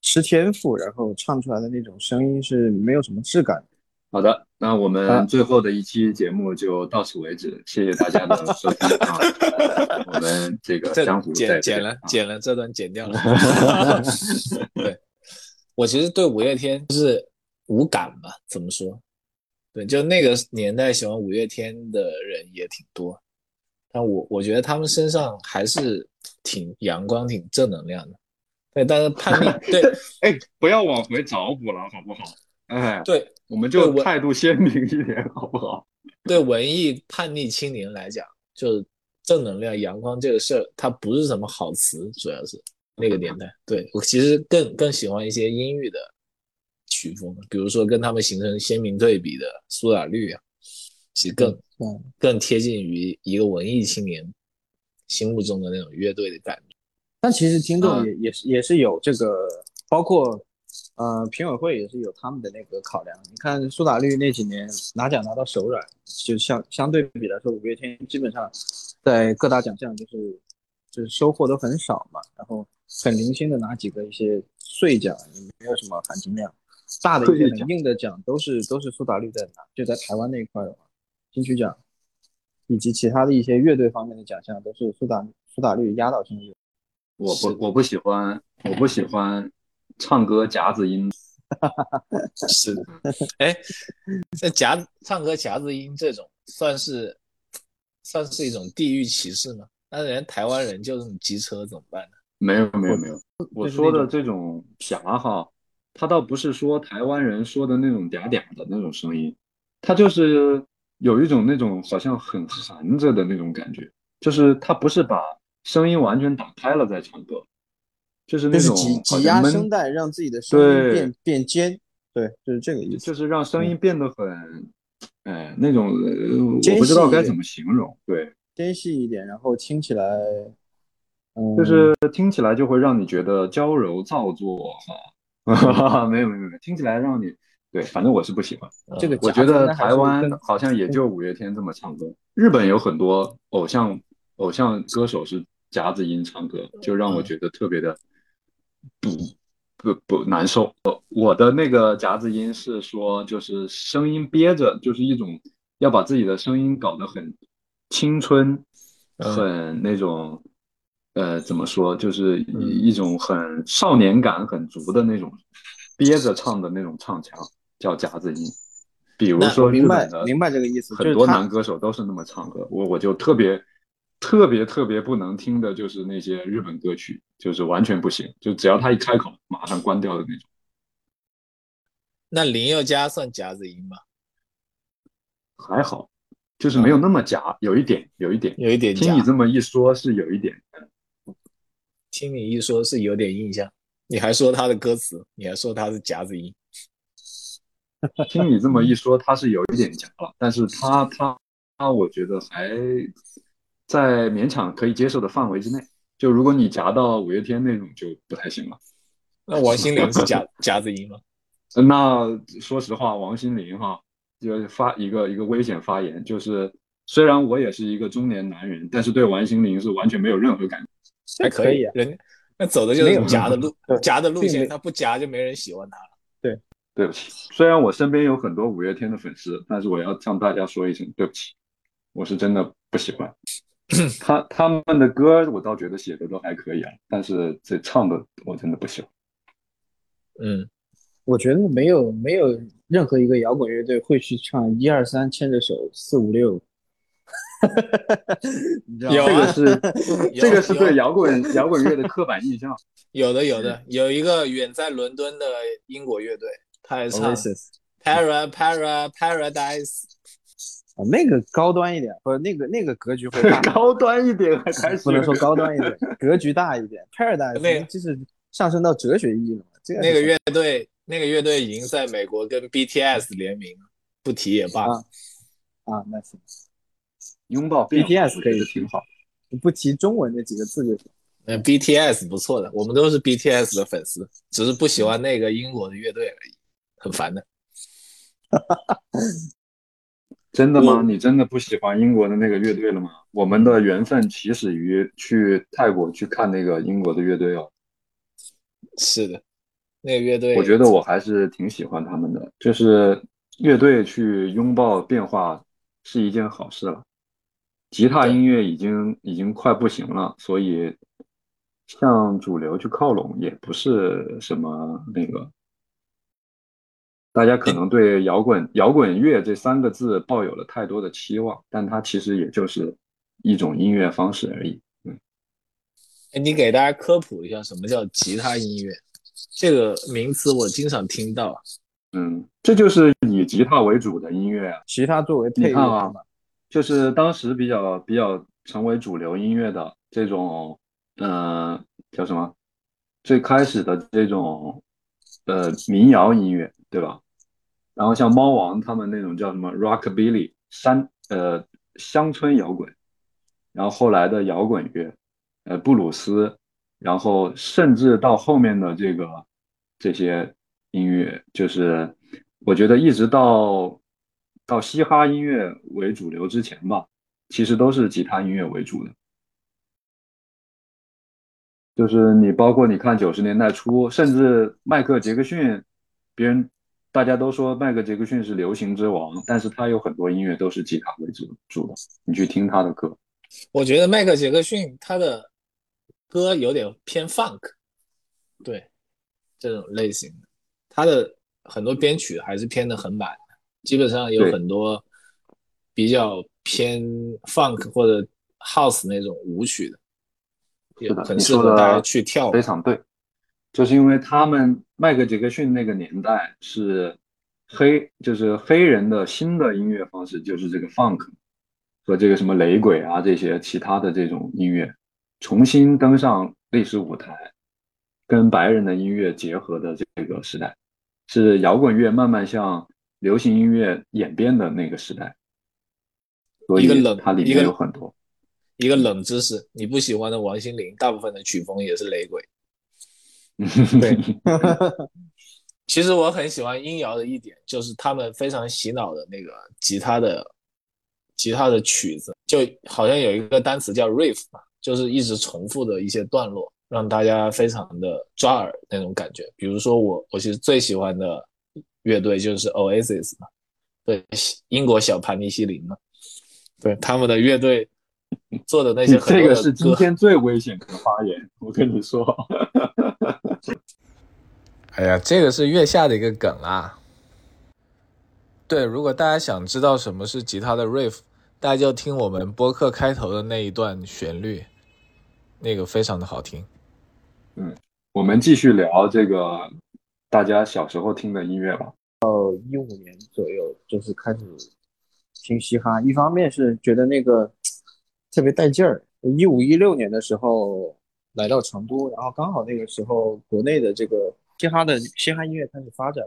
吃天赋，然后唱出来的那种声音是没有什么质感。好的，那我们最后的一期节目就到此为止，谢谢大家的收听啊！我们这个江湖剪剪了剪了这段剪掉了。对，我其实对五月天是无感吧？怎么说？对，就那个年代喜欢五月天的人也挺多，但我我觉得他们身上还是挺阳光、挺正能量的。对，但是叛逆，对，哎，不要往回找补了，好不好？哎，对，我们就态度鲜明一点，好不好？对文艺叛逆青年来讲，就正能量、阳光这个事儿，它不是什么好词，主要是 那个年代。对我其实更更喜欢一些阴郁的曲风，比如说跟他们形成鲜明对比的苏打绿啊，其实更更贴近于一个文艺青年心目中的那种乐队的感觉。但其实听众也也是也是有这个，包括。呃，评委会也是有他们的那个考量。你看苏打绿那几年拿奖拿到手软，就相相对比来说，五月天基本上在各大奖项就是就是收获都很少嘛。然后很零星的拿几个一些碎奖，没有什么含金量。大的一些很硬的奖都是都是苏打绿在拿。就在台湾那一块的话，金曲奖以及其他的一些乐队方面的奖项都是苏打苏打绿压倒性的。我不我不喜欢我不喜欢。唱歌夹子音，是的，哎，这夹唱歌夹子音这种算是算是一种地域歧视吗？那人台湾人就这种机车怎么办呢？没有没有没有，我说的这种夹哈，他倒不是说台湾人说的那种嗲嗲的那种声音，他就是有一种那种好像很含着的那种感觉，就是他不是把声音完全打开了再唱歌。就是那种挤挤压声带，让自己的声音变变尖，对，就是这个意思，就是让声音变得很，哎，那种我不知道该怎么形容，对，纤细一点，然后听起来，就是听起来就会让你觉得娇柔造作，哈，没有没有没有，听起来让你，对，反正我是不喜欢这个，我觉得台湾好像也就五月天这么唱歌，日本有很多偶像偶像歌手是夹子音唱歌，就让我觉得特别的。不不不难受。我的那个夹子音是说，就是声音憋着，就是一种要把自己的声音搞得很青春，很那种，呃，怎么说，就是一种很少年感很足的那种憋着唱的那种唱腔，叫夹子音。比如说明白明白这个意思，很多男歌手都是那么唱歌，我我就特别。特别特别不能听的就是那些日本歌曲，就是完全不行，就只要他一开口，马上关掉的那种。那林宥嘉算夹子音吗？还好，就是没有那么夹，有一点，有一点，有一点。听你这么一说，是有一点。听你一说，是有点印象。你还说他的歌词，你还说他是夹子音。听你这么一说，他是有一点夹了，但是他他他，我觉得还。在勉强可以接受的范围之内，就如果你夹到五月天那种就不太行了。那王心凌是夹夹子音吗？那说实话，王心凌哈就发一个一个危险发言，就是虽然我也是一个中年男人，但是对王心凌是完全没有任何感觉。还可以啊，人那走的就是夹的路，夹的路线，他不夹就没人喜欢他了。对，对不起，虽然我身边有很多五月天的粉丝，但是我要向大家说一声对不起，我是真的不喜欢。他他们的歌我倒觉得写的都还可以啊，但是这唱的我真的不喜欢。嗯，我觉得没有没有任何一个摇滚乐队会去唱一二三牵着手四五六。有这个是 这个是对摇滚摇滚乐的刻板印象。有的有的有一个远在伦敦的英国乐队，他也唱 Para Para Paradise。啊，那个高端一点，不是那个那个格局会大，高端一点还 不能说高端一点，格局大一点。Paradise 那就是上升到哲学意义了嘛。这个那个乐队，那个乐队已经在美国跟 BTS 联名了，不提也罢。啊，那行，拥抱 BTS 可以挺好，不提中文那几个字就行。嗯，BTS 不错的，我们都是 BTS 的粉丝，只是不喜欢那个英国的乐队而已，很烦的。真的吗？你真的不喜欢英国的那个乐队了吗？我们的缘分起始于去泰国去看那个英国的乐队哦。是的，那个乐队，我觉得我还是挺喜欢他们的。就是乐队去拥抱变化是一件好事了。吉他音乐已经已经快不行了，所以向主流去靠拢也不是什么那个。大家可能对摇滚摇滚乐这三个字抱有了太多的期望，但它其实也就是一种音乐方式而已。嗯，哎，你给大家科普一下什么叫吉他音乐？这个名词我经常听到。嗯，这就是以吉他为主的音乐啊，吉他作为配乐啊，就是当时比较比较成为主流音乐的这种，嗯，叫什么？最开始的这种呃民谣音乐，对吧？然后像猫王他们那种叫什么 rockabilly 山呃乡村摇滚，然后后来的摇滚乐，呃布鲁斯，然后甚至到后面的这个这些音乐，就是我觉得一直到到嘻哈音乐为主流之前吧，其实都是吉他音乐为主的，就是你包括你看九十年代初，甚至迈克杰克逊，别人。大家都说迈克杰克逊是流行之王，但是他有很多音乐都是吉他为主主的。你去听他的歌，我觉得迈克杰克逊他的歌有点偏 funk，对这种类型的，他的很多编曲还是偏的很满的，基本上有很多比较偏 funk 或者 house 那种舞曲的，很适合大家去跳。非常对。就是因为他们迈克杰克逊那个年代是黑，就是黑人的新的音乐方式，就是这个 funk 和这个什么雷鬼啊这些其他的这种音乐重新登上历史舞台，跟白人的音乐结合的这个时代，是摇滚乐慢慢向流行音乐演变的那个时代。所以它里面有很多一个冷知识，你不喜欢的王心凌，大部分的曲风也是雷鬼。对，其实我很喜欢音摇的一点，就是他们非常洗脑的那个吉他的吉他的曲子，就好像有一个单词叫 riff 嘛，就是一直重复的一些段落，让大家非常的抓耳那种感觉。比如说我，我其实最喜欢的乐队就是 Oasis 嘛，对，英国小盘尼西林嘛，对他们的乐队做的那些，这个是今天最危险的发言，我跟你说。哎呀，这个是月下的一个梗啦。对，如果大家想知道什么是吉他的 riff，大家就听我们播客开头的那一段旋律，那个非常的好听。嗯，我们继续聊这个大家小时候听的音乐吧。到一五年左右，就是开始听嘻哈。一方面是觉得那个特别带劲儿。一五一六年的时候来到成都，然后刚好那个时候国内的这个。嘻哈的嘻哈音乐开始发展，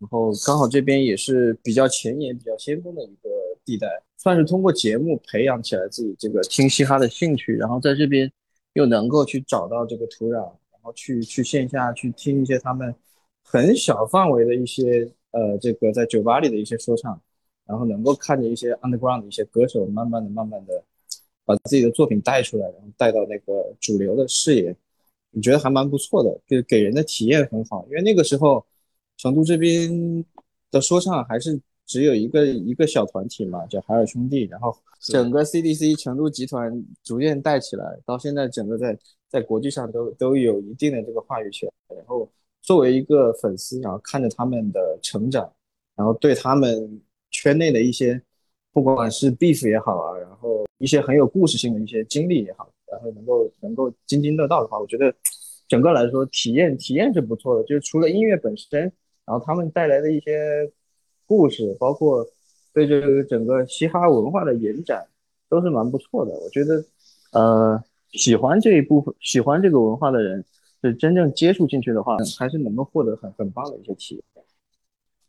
然后刚好这边也是比较前沿、比较先锋的一个地带，算是通过节目培养起来自己这个听嘻哈的兴趣，然后在这边又能够去找到这个土壤，然后去去线下去听一些他们很小范围的一些呃这个在酒吧里的一些说唱，然后能够看着一些 underground 的一些歌手，慢慢的、慢慢的把自己的作品带出来，然后带到那个主流的视野。你觉得还蛮不错的，就给人的体验很好。因为那个时候，成都这边的说唱还是只有一个一个小团体嘛，叫海尔兄弟。然后整个 CDC 成都集团逐渐带起来，到现在整个在在国际上都都有一定的这个话语权。然后作为一个粉丝，然后看着他们的成长，然后对他们圈内的一些不管是 beef 也好啊，然后一些很有故事性的一些经历也好。然后能够能够津津乐道的话，我觉得整个来说体验体验是不错的。就是除了音乐本身，然后他们带来的一些故事，包括对这个整个嘻哈文化的延展，都是蛮不错的。我觉得，呃，喜欢这一部分、喜欢这个文化的人，是真正接触进去的话，还是能够获得很很棒的一些体验。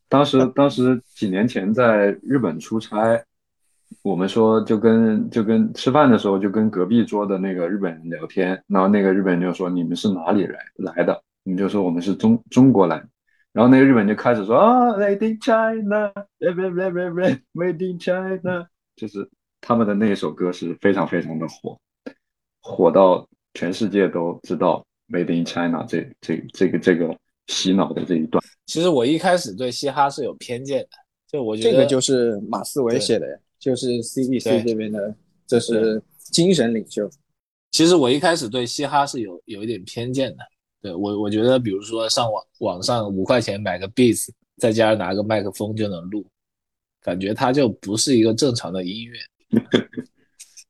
当时当时几年前在日本出差。我们说就跟就跟吃饭的时候就跟隔壁桌的那个日本人聊天，然后那个日本人就说你们是哪里来来的？你们就说我们是中中国来，然然后那个日本人就开始说啊，Made in China，Made in China，就是他们的那一首歌是非常非常的火，火到全世界都知道 Made in China 这这这个这个洗脑的这一段。其实我一开始对嘻哈是有偏见的，就我觉得这个就是马思唯写的，就是 CBC 这边的，就是精神领袖。其实我一开始对嘻哈是有有一点偏见的。对我，我觉得，比如说上网网上五块钱买个 beats，在家拿个麦克风就能录，感觉它就不是一个正常的音乐。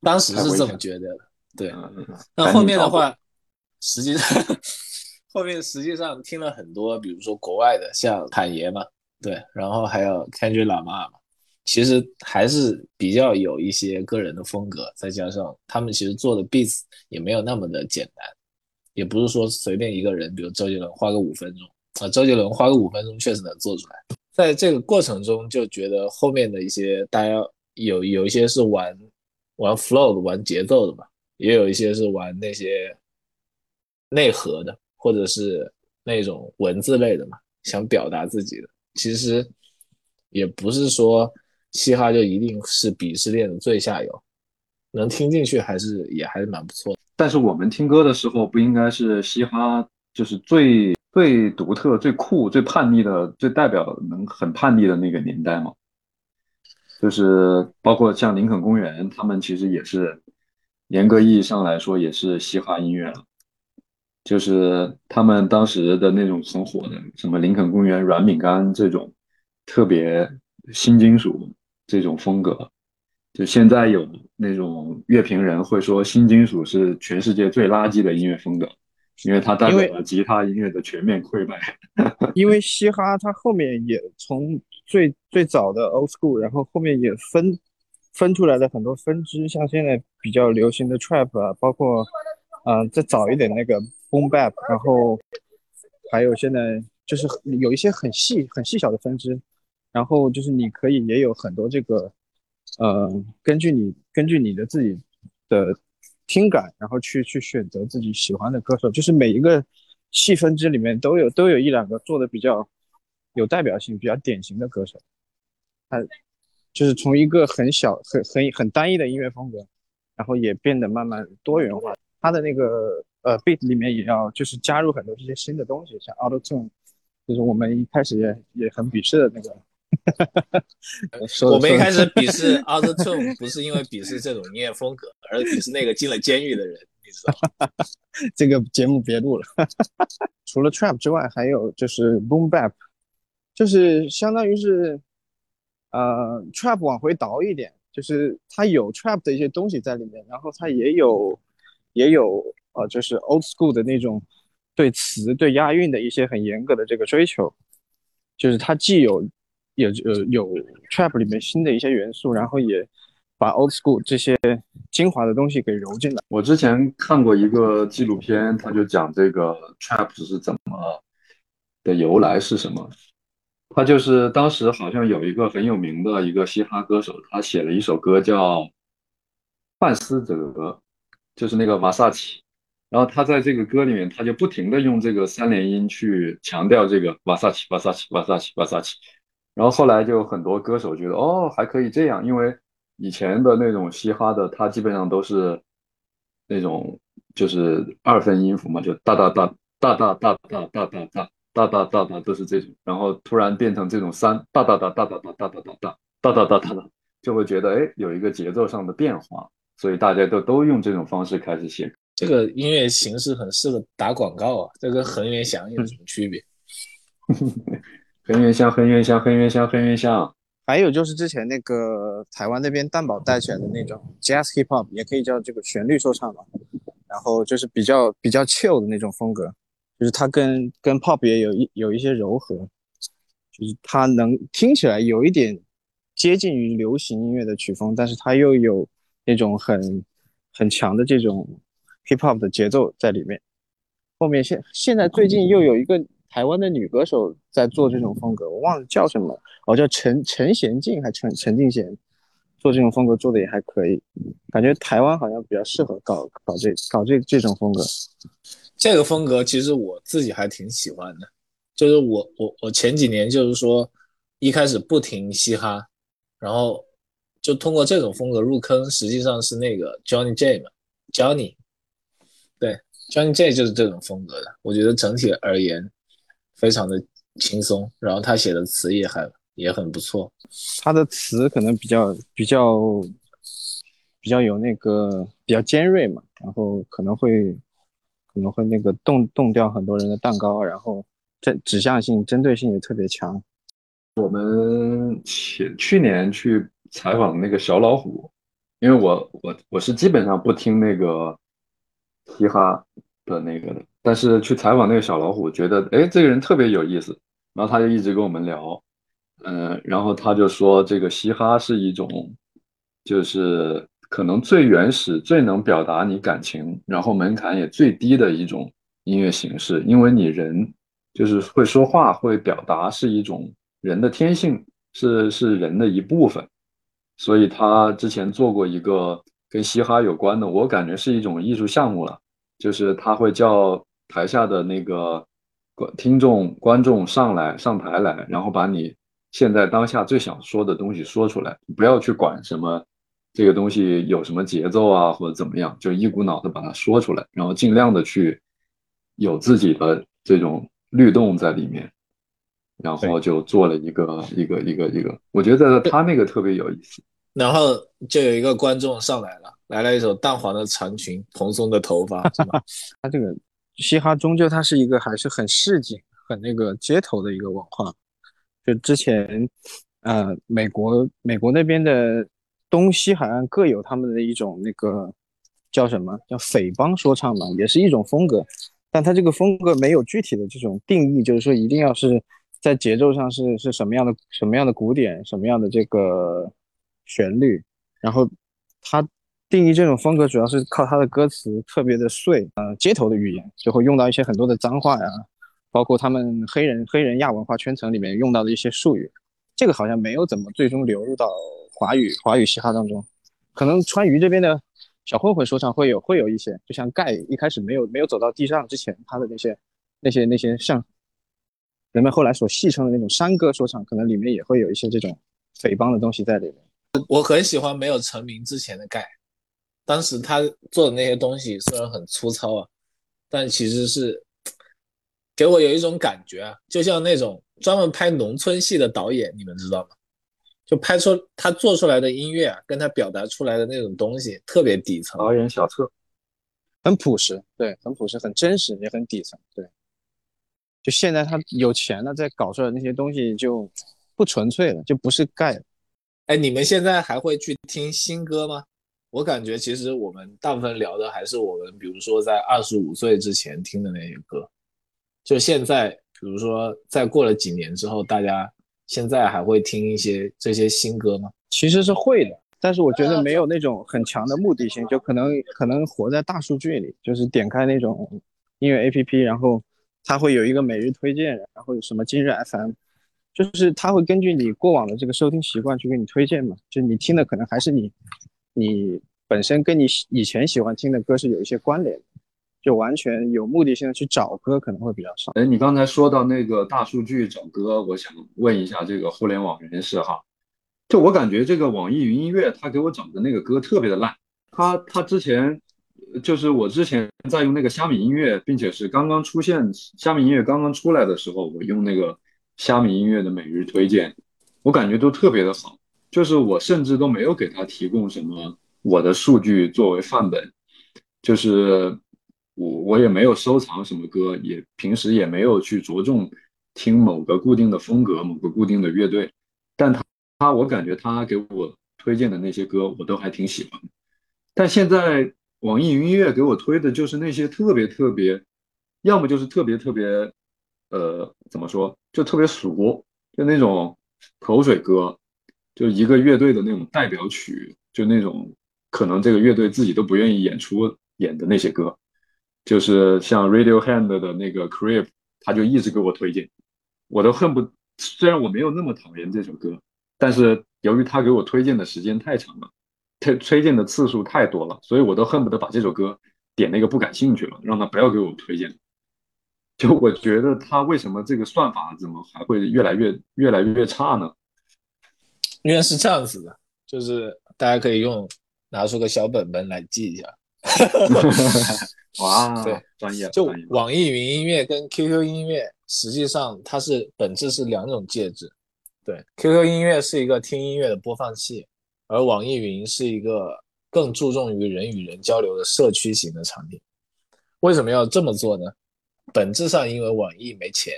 当时是这么觉得的。对，那后面的话，实际上后面实际上听了很多，比如说国外的，像侃爷嘛，对，然后还有 Kendrick Lamar 嘛，其实还是比较有一些个人的风格，再加上他们其实做的 beats 也没有那么的简单。也不是说随便一个人，比如周杰伦花个五分钟啊，周杰伦花个五分钟确实能做出来。在这个过程中，就觉得后面的一些大家有有一些是玩玩 flow 的，玩节奏的嘛，也有一些是玩那些内核的，或者是那种文字类的嘛，想表达自己的。其实也不是说嘻哈就一定是鄙视链的最下游，能听进去还是也还是蛮不错的。但是我们听歌的时候，不应该是嘻哈就是最最独特、最酷、最叛逆的、最代表能很叛逆的那个年代吗？就是包括像林肯公园，他们其实也是严格意义上来说也是嘻哈音乐了。就是他们当时的那种很火的，什么林肯公园、软饼干这种特别新金属这种风格。就现在有那种乐评人会说，新金属是全世界最垃圾的音乐风格，因为它代表了吉他音乐的全面溃败。因为嘻哈它后面也从最最早的 old school，然后后面也分分出来的很多分支，像现在比较流行的 trap 啊，包括嗯再早一点那个 boom bap，然后还有现在就是有一些很细很细小的分支，然后就是你可以也有很多这个。呃，根据你根据你的自己的听感，然后去去选择自己喜欢的歌手，就是每一个细分支里面都有都有一两个做的比较有代表性、比较典型的歌手。他就是从一个很小、很很很单一的音乐风格，然后也变得慢慢多元化。他的那个呃 beat 里面也要就是加入很多这些新的东西，像 auto tune，就是我们一开始也也很鄙视的那个。我们一开始 鄙视 Auto Tune，不是因为鄙视这种音乐风格，而是鄙视那个进了监狱的人。你知道？这个节目别录了。除了 Trap 之外，还有就是 Boom Bap，就是相当于是呃 Trap 往回倒一点，就是它有 Trap 的一些东西在里面，然后它也有也有呃就是 Old School 的那种对词对押韵的一些很严格的这个追求，就是它既有。也呃有 trap 里面新的一些元素，然后也把 old school 这些精华的东西给揉进来。我之前看过一个纪录片，他就讲这个 trap 是怎么的由来是什么。他就是当时好像有一个很有名的一个嘻哈歌手，他写了一首歌叫《范思哲》，就是那个瓦萨奇。然后他在这个歌里面，他就不停的用这个三连音去强调这个瓦萨奇、瓦萨奇、瓦萨奇、瓦萨奇。然后后来就很多歌手觉得哦还可以这样，因为以前的那种嘻哈的，它基本上都是那种就是二分音符嘛，就哒哒哒哒哒哒哒哒哒哒哒哒哒哒都是这种，然后突然变成这种三哒哒哒哒哒哒哒哒哒哒哒哒哒哒哒，就会觉得哎有一个节奏上的变化，所以大家都都用这种方式开始写。这个音乐形式很适合打广告啊，这跟恒源祥有什么区别？恒源祥，恒源祥，恒源祥，恒源祥。还有就是之前那个台湾那边蛋堡带起来的那种 Jazz Hip Hop，也可以叫这个旋律说唱嘛。然后就是比较比较 chill 的那种风格，就是它跟跟 Pop 也有一有一些柔和，就是它能听起来有一点接近于流行音乐的曲风，但是它又有那种很很强的这种 Hip Hop 的节奏在里面。后面现现在最近又有一个。台湾的女歌手在做这种风格，我忘了叫什么，哦，叫陈陈贤静还陈陈静贤，做这种风格做的也还可以，感觉台湾好像比较适合搞搞这搞这这种风格。这个风格其实我自己还挺喜欢的，就是我我我前几年就是说一开始不听嘻哈，然后就通过这种风格入坑，实际上是那个 Johnny J 嘛，Johnny，对，Johnny J 就是这种风格的。我觉得整体而言非常的轻松，然后他写的词也还也很不错。他的词可能比较比较比较有那个比较尖锐嘛，然后可能会可能会那个动动掉很多人的蛋糕，然后。针指向性、针对性也特别强。我们前去年去采访那个小老虎，因为我我我是基本上不听那个嘻哈的那个的，但是去采访那个小老虎，觉得哎这个人特别有意思，然后他就一直跟我们聊，嗯，然后他就说这个嘻哈是一种，就是可能最原始、最能表达你感情，然后门槛也最低的一种音乐形式，因为你人。就是会说话、会表达是一种人的天性，是是人的一部分。所以他之前做过一个跟嘻哈有关的，我感觉是一种艺术项目了。就是他会叫台下的那个观听众、观众上来上台来，然后把你现在当下最想说的东西说出来，不要去管什么这个东西有什么节奏啊或者怎么样，就一股脑的把它说出来，然后尽量的去有自己的这种。律动在里面，然后就做了一个一个一个一个，我觉得他那个特别有意思。然后就有一个观众上来了，来了一首淡黄的长裙，蓬松的头发，是吧？他这个嘻哈终究它是一个还是很市井、很那个街头的一个文化。就之前，呃，美国美国那边的东西海岸各有他们的一种那个叫什么叫匪帮说唱嘛，也是一种风格。但它这个风格没有具体的这种定义，就是说一定要是在节奏上是是什么样的什么样的鼓点，什么样的这个旋律，然后它定义这种风格主要是靠它的歌词特别的碎，呃，街头的语言就会用到一些很多的脏话呀，包括他们黑人黑人亚文化圈层里面用到的一些术语，这个好像没有怎么最终流入到华语华语嘻哈当中，可能川渝这边的。小混混说唱会有会有一些，就像盖一开始没有没有走到地上之前，他的那些那些那些像人们后来所戏称的那种山歌说唱，可能里面也会有一些这种匪帮的东西在里面。我很喜欢没有成名之前的盖，当时他做的那些东西虽然很粗糙啊，但其实是给我有一种感觉啊，就像那种专门拍农村戏的导演，你们知道吗？就拍出他做出来的音乐啊，跟他表达出来的那种东西特别底层。导演小特，很朴实，对，很朴实，很真实，也很底层，对。就现在他有钱了，再搞出来那些东西就不纯粹了，就不是盖。哎，你们现在还会去听新歌吗？我感觉其实我们大部分聊的还是我们，比如说在二十五岁之前听的那些歌。就现在，比如说再过了几年之后，大家。现在还会听一些这些新歌吗？其实是会的，但是我觉得没有那种很强的目的性，就可能可能活在大数据里，就是点开那种音乐 APP，然后它会有一个每日推荐，然后有什么今日 FM，就是它会根据你过往的这个收听习惯去给你推荐嘛，就你听的可能还是你你本身跟你以前喜欢听的歌是有一些关联。就完全有目的性的去找歌可能会比较少。哎，你刚才说到那个大数据找歌，我想问一下这个互联网人士哈，就我感觉这个网易云音乐它给我找的那个歌特别的烂。它它之前就是我之前在用那个虾米音乐，并且是刚刚出现虾米音乐刚刚出来的时候，我用那个虾米音乐的每日推荐，我感觉都特别的好。就是我甚至都没有给他提供什么我的数据作为范本，就是。我我也没有收藏什么歌，也平时也没有去着重听某个固定的风格、某个固定的乐队，但他他我感觉他给我推荐的那些歌我都还挺喜欢的。但现在网易云音乐给我推的就是那些特别特别，要么就是特别特别，呃，怎么说，就特别俗，就那种口水歌，就一个乐队的那种代表曲，就那种可能这个乐队自己都不愿意演出演的那些歌。就是像 Radiohead 的那个 Creep，他就一直给我推荐，我都恨不，虽然我没有那么讨厌这首歌，但是由于他给我推荐的时间太长了，推推荐的次数太多了，所以我都恨不得把这首歌点那个不感兴趣了，让他不要给我推荐。就我觉得他为什么这个算法怎么还会越来越越来越差呢？因为是这样子的，就是大家可以用拿出个小本本来记一下。哇，对，专业。就网易云音乐跟 QQ 音乐，实际上它是本质是两种介质。对，QQ 音乐是一个听音乐的播放器，而网易云是一个更注重于人与人交流的社区型的产品。为什么要这么做呢？本质上因为网易没钱。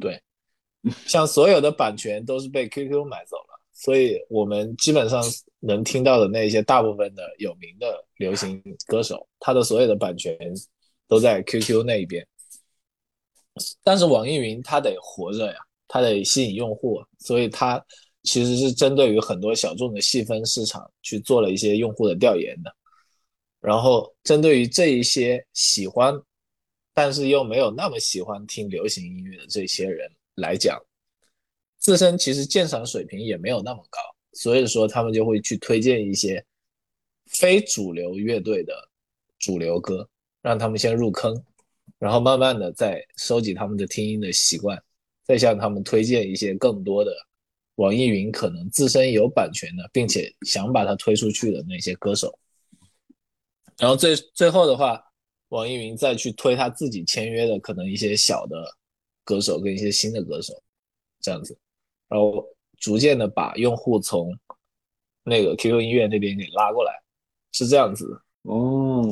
对，像所有的版权都是被 QQ 买走了。所以我们基本上能听到的那些大部分的有名的流行歌手，他的所有的版权都在 QQ 那一边。但是网易云它得活着呀，它得吸引用户，所以它其实是针对于很多小众的细分市场去做了一些用户的调研的。然后针对于这一些喜欢，但是又没有那么喜欢听流行音乐的这些人来讲。自身其实鉴赏水平也没有那么高，所以说他们就会去推荐一些非主流乐队的主流歌，让他们先入坑，然后慢慢的再收集他们的听音的习惯，再向他们推荐一些更多的网易云可能自身有版权的，并且想把它推出去的那些歌手，然后最最后的话，网易云再去推他自己签约的可能一些小的歌手跟一些新的歌手，这样子。然后逐渐的把用户从那个 QQ 音乐那边给拉过来，是这样子哦。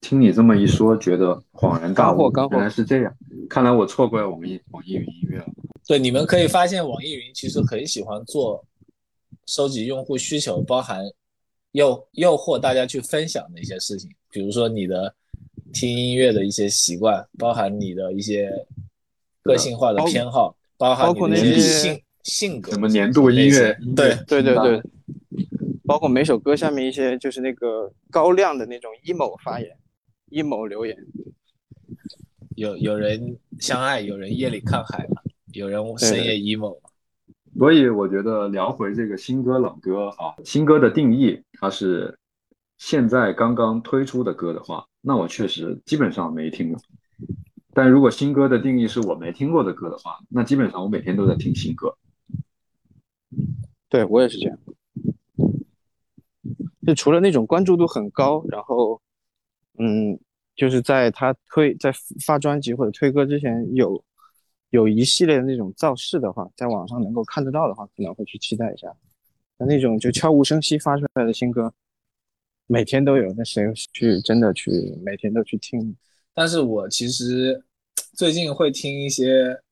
听你这么一说，觉得恍然大悟，原来是这样。看来我错怪网易网易云音乐了。对，你们可以发现网易云其实很喜欢做收集用户需求，包含诱诱惑大家去分享的一些事情，比如说你的听音乐的一些习惯，包含你的一些个性化的偏好，包含包括那些性。性格什么年度音乐？对对对对，包括每首歌下面一些就是那个高亮的那种 emo 发言，emo 留言。有有人相爱，有人夜里看海嘛，有人深夜 emo。所以我觉得聊回这个新歌老歌啊，新歌的定义，它是现在刚刚推出的歌的话，那我确实基本上没听过。但如果新歌的定义是我没听过的歌的话，那基本上我每天都在听新歌。对我也是这样，就除了那种关注度很高，然后，嗯，就是在他推在发专辑或者推歌之前有有一系列的那种造势的话，在网上能够看得到的话，可能会去期待一下。那那种就悄无声息发出来的新歌，每天都有，那谁去真的去每天都去听？但是我其实最近会听一些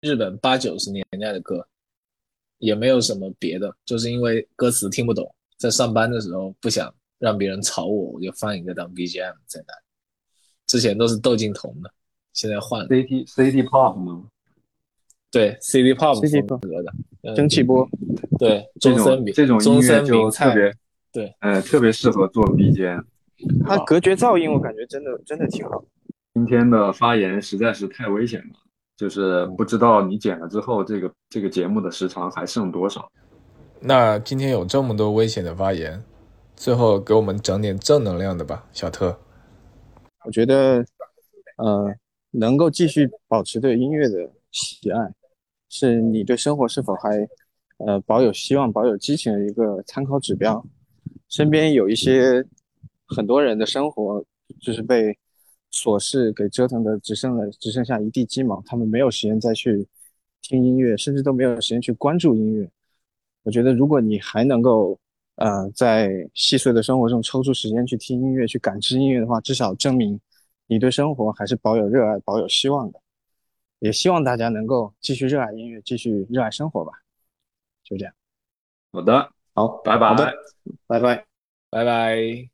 日本八九十年代的歌。也没有什么别的，就是因为歌词听不懂，在上班的时候不想让别人吵我，我就放一个当 BGM 在那。之前都是窦靖童的，现在换了 C T C T pop 吗？对，C T pop 风格的蒸汽波，对，这种这种音乐就特别对，呃，特别适合做 BGM。它隔绝噪音，我感觉真的真的挺好。今天的发言实在是太危险了。就是不知道你剪了之后，这个这个节目的时长还剩多少？那今天有这么多危险的发言，最后给我们整点正能量的吧，小特。我觉得，呃，能够继续保持对音乐的喜爱，是你对生活是否还呃保有希望、保有激情的一个参考指标。身边有一些很多人的生活就是被。琐事给折腾的只剩了只剩下一地鸡毛，他们没有时间再去听音乐，甚至都没有时间去关注音乐。我觉得，如果你还能够，呃，在细碎的生活中抽出时间去听音乐、去感知音乐的话，至少证明你对生活还是保有热爱、保有希望的。也希望大家能够继续热爱音乐，继续热爱生活吧。就这样。好的，好，拜拜。拜拜，拜拜。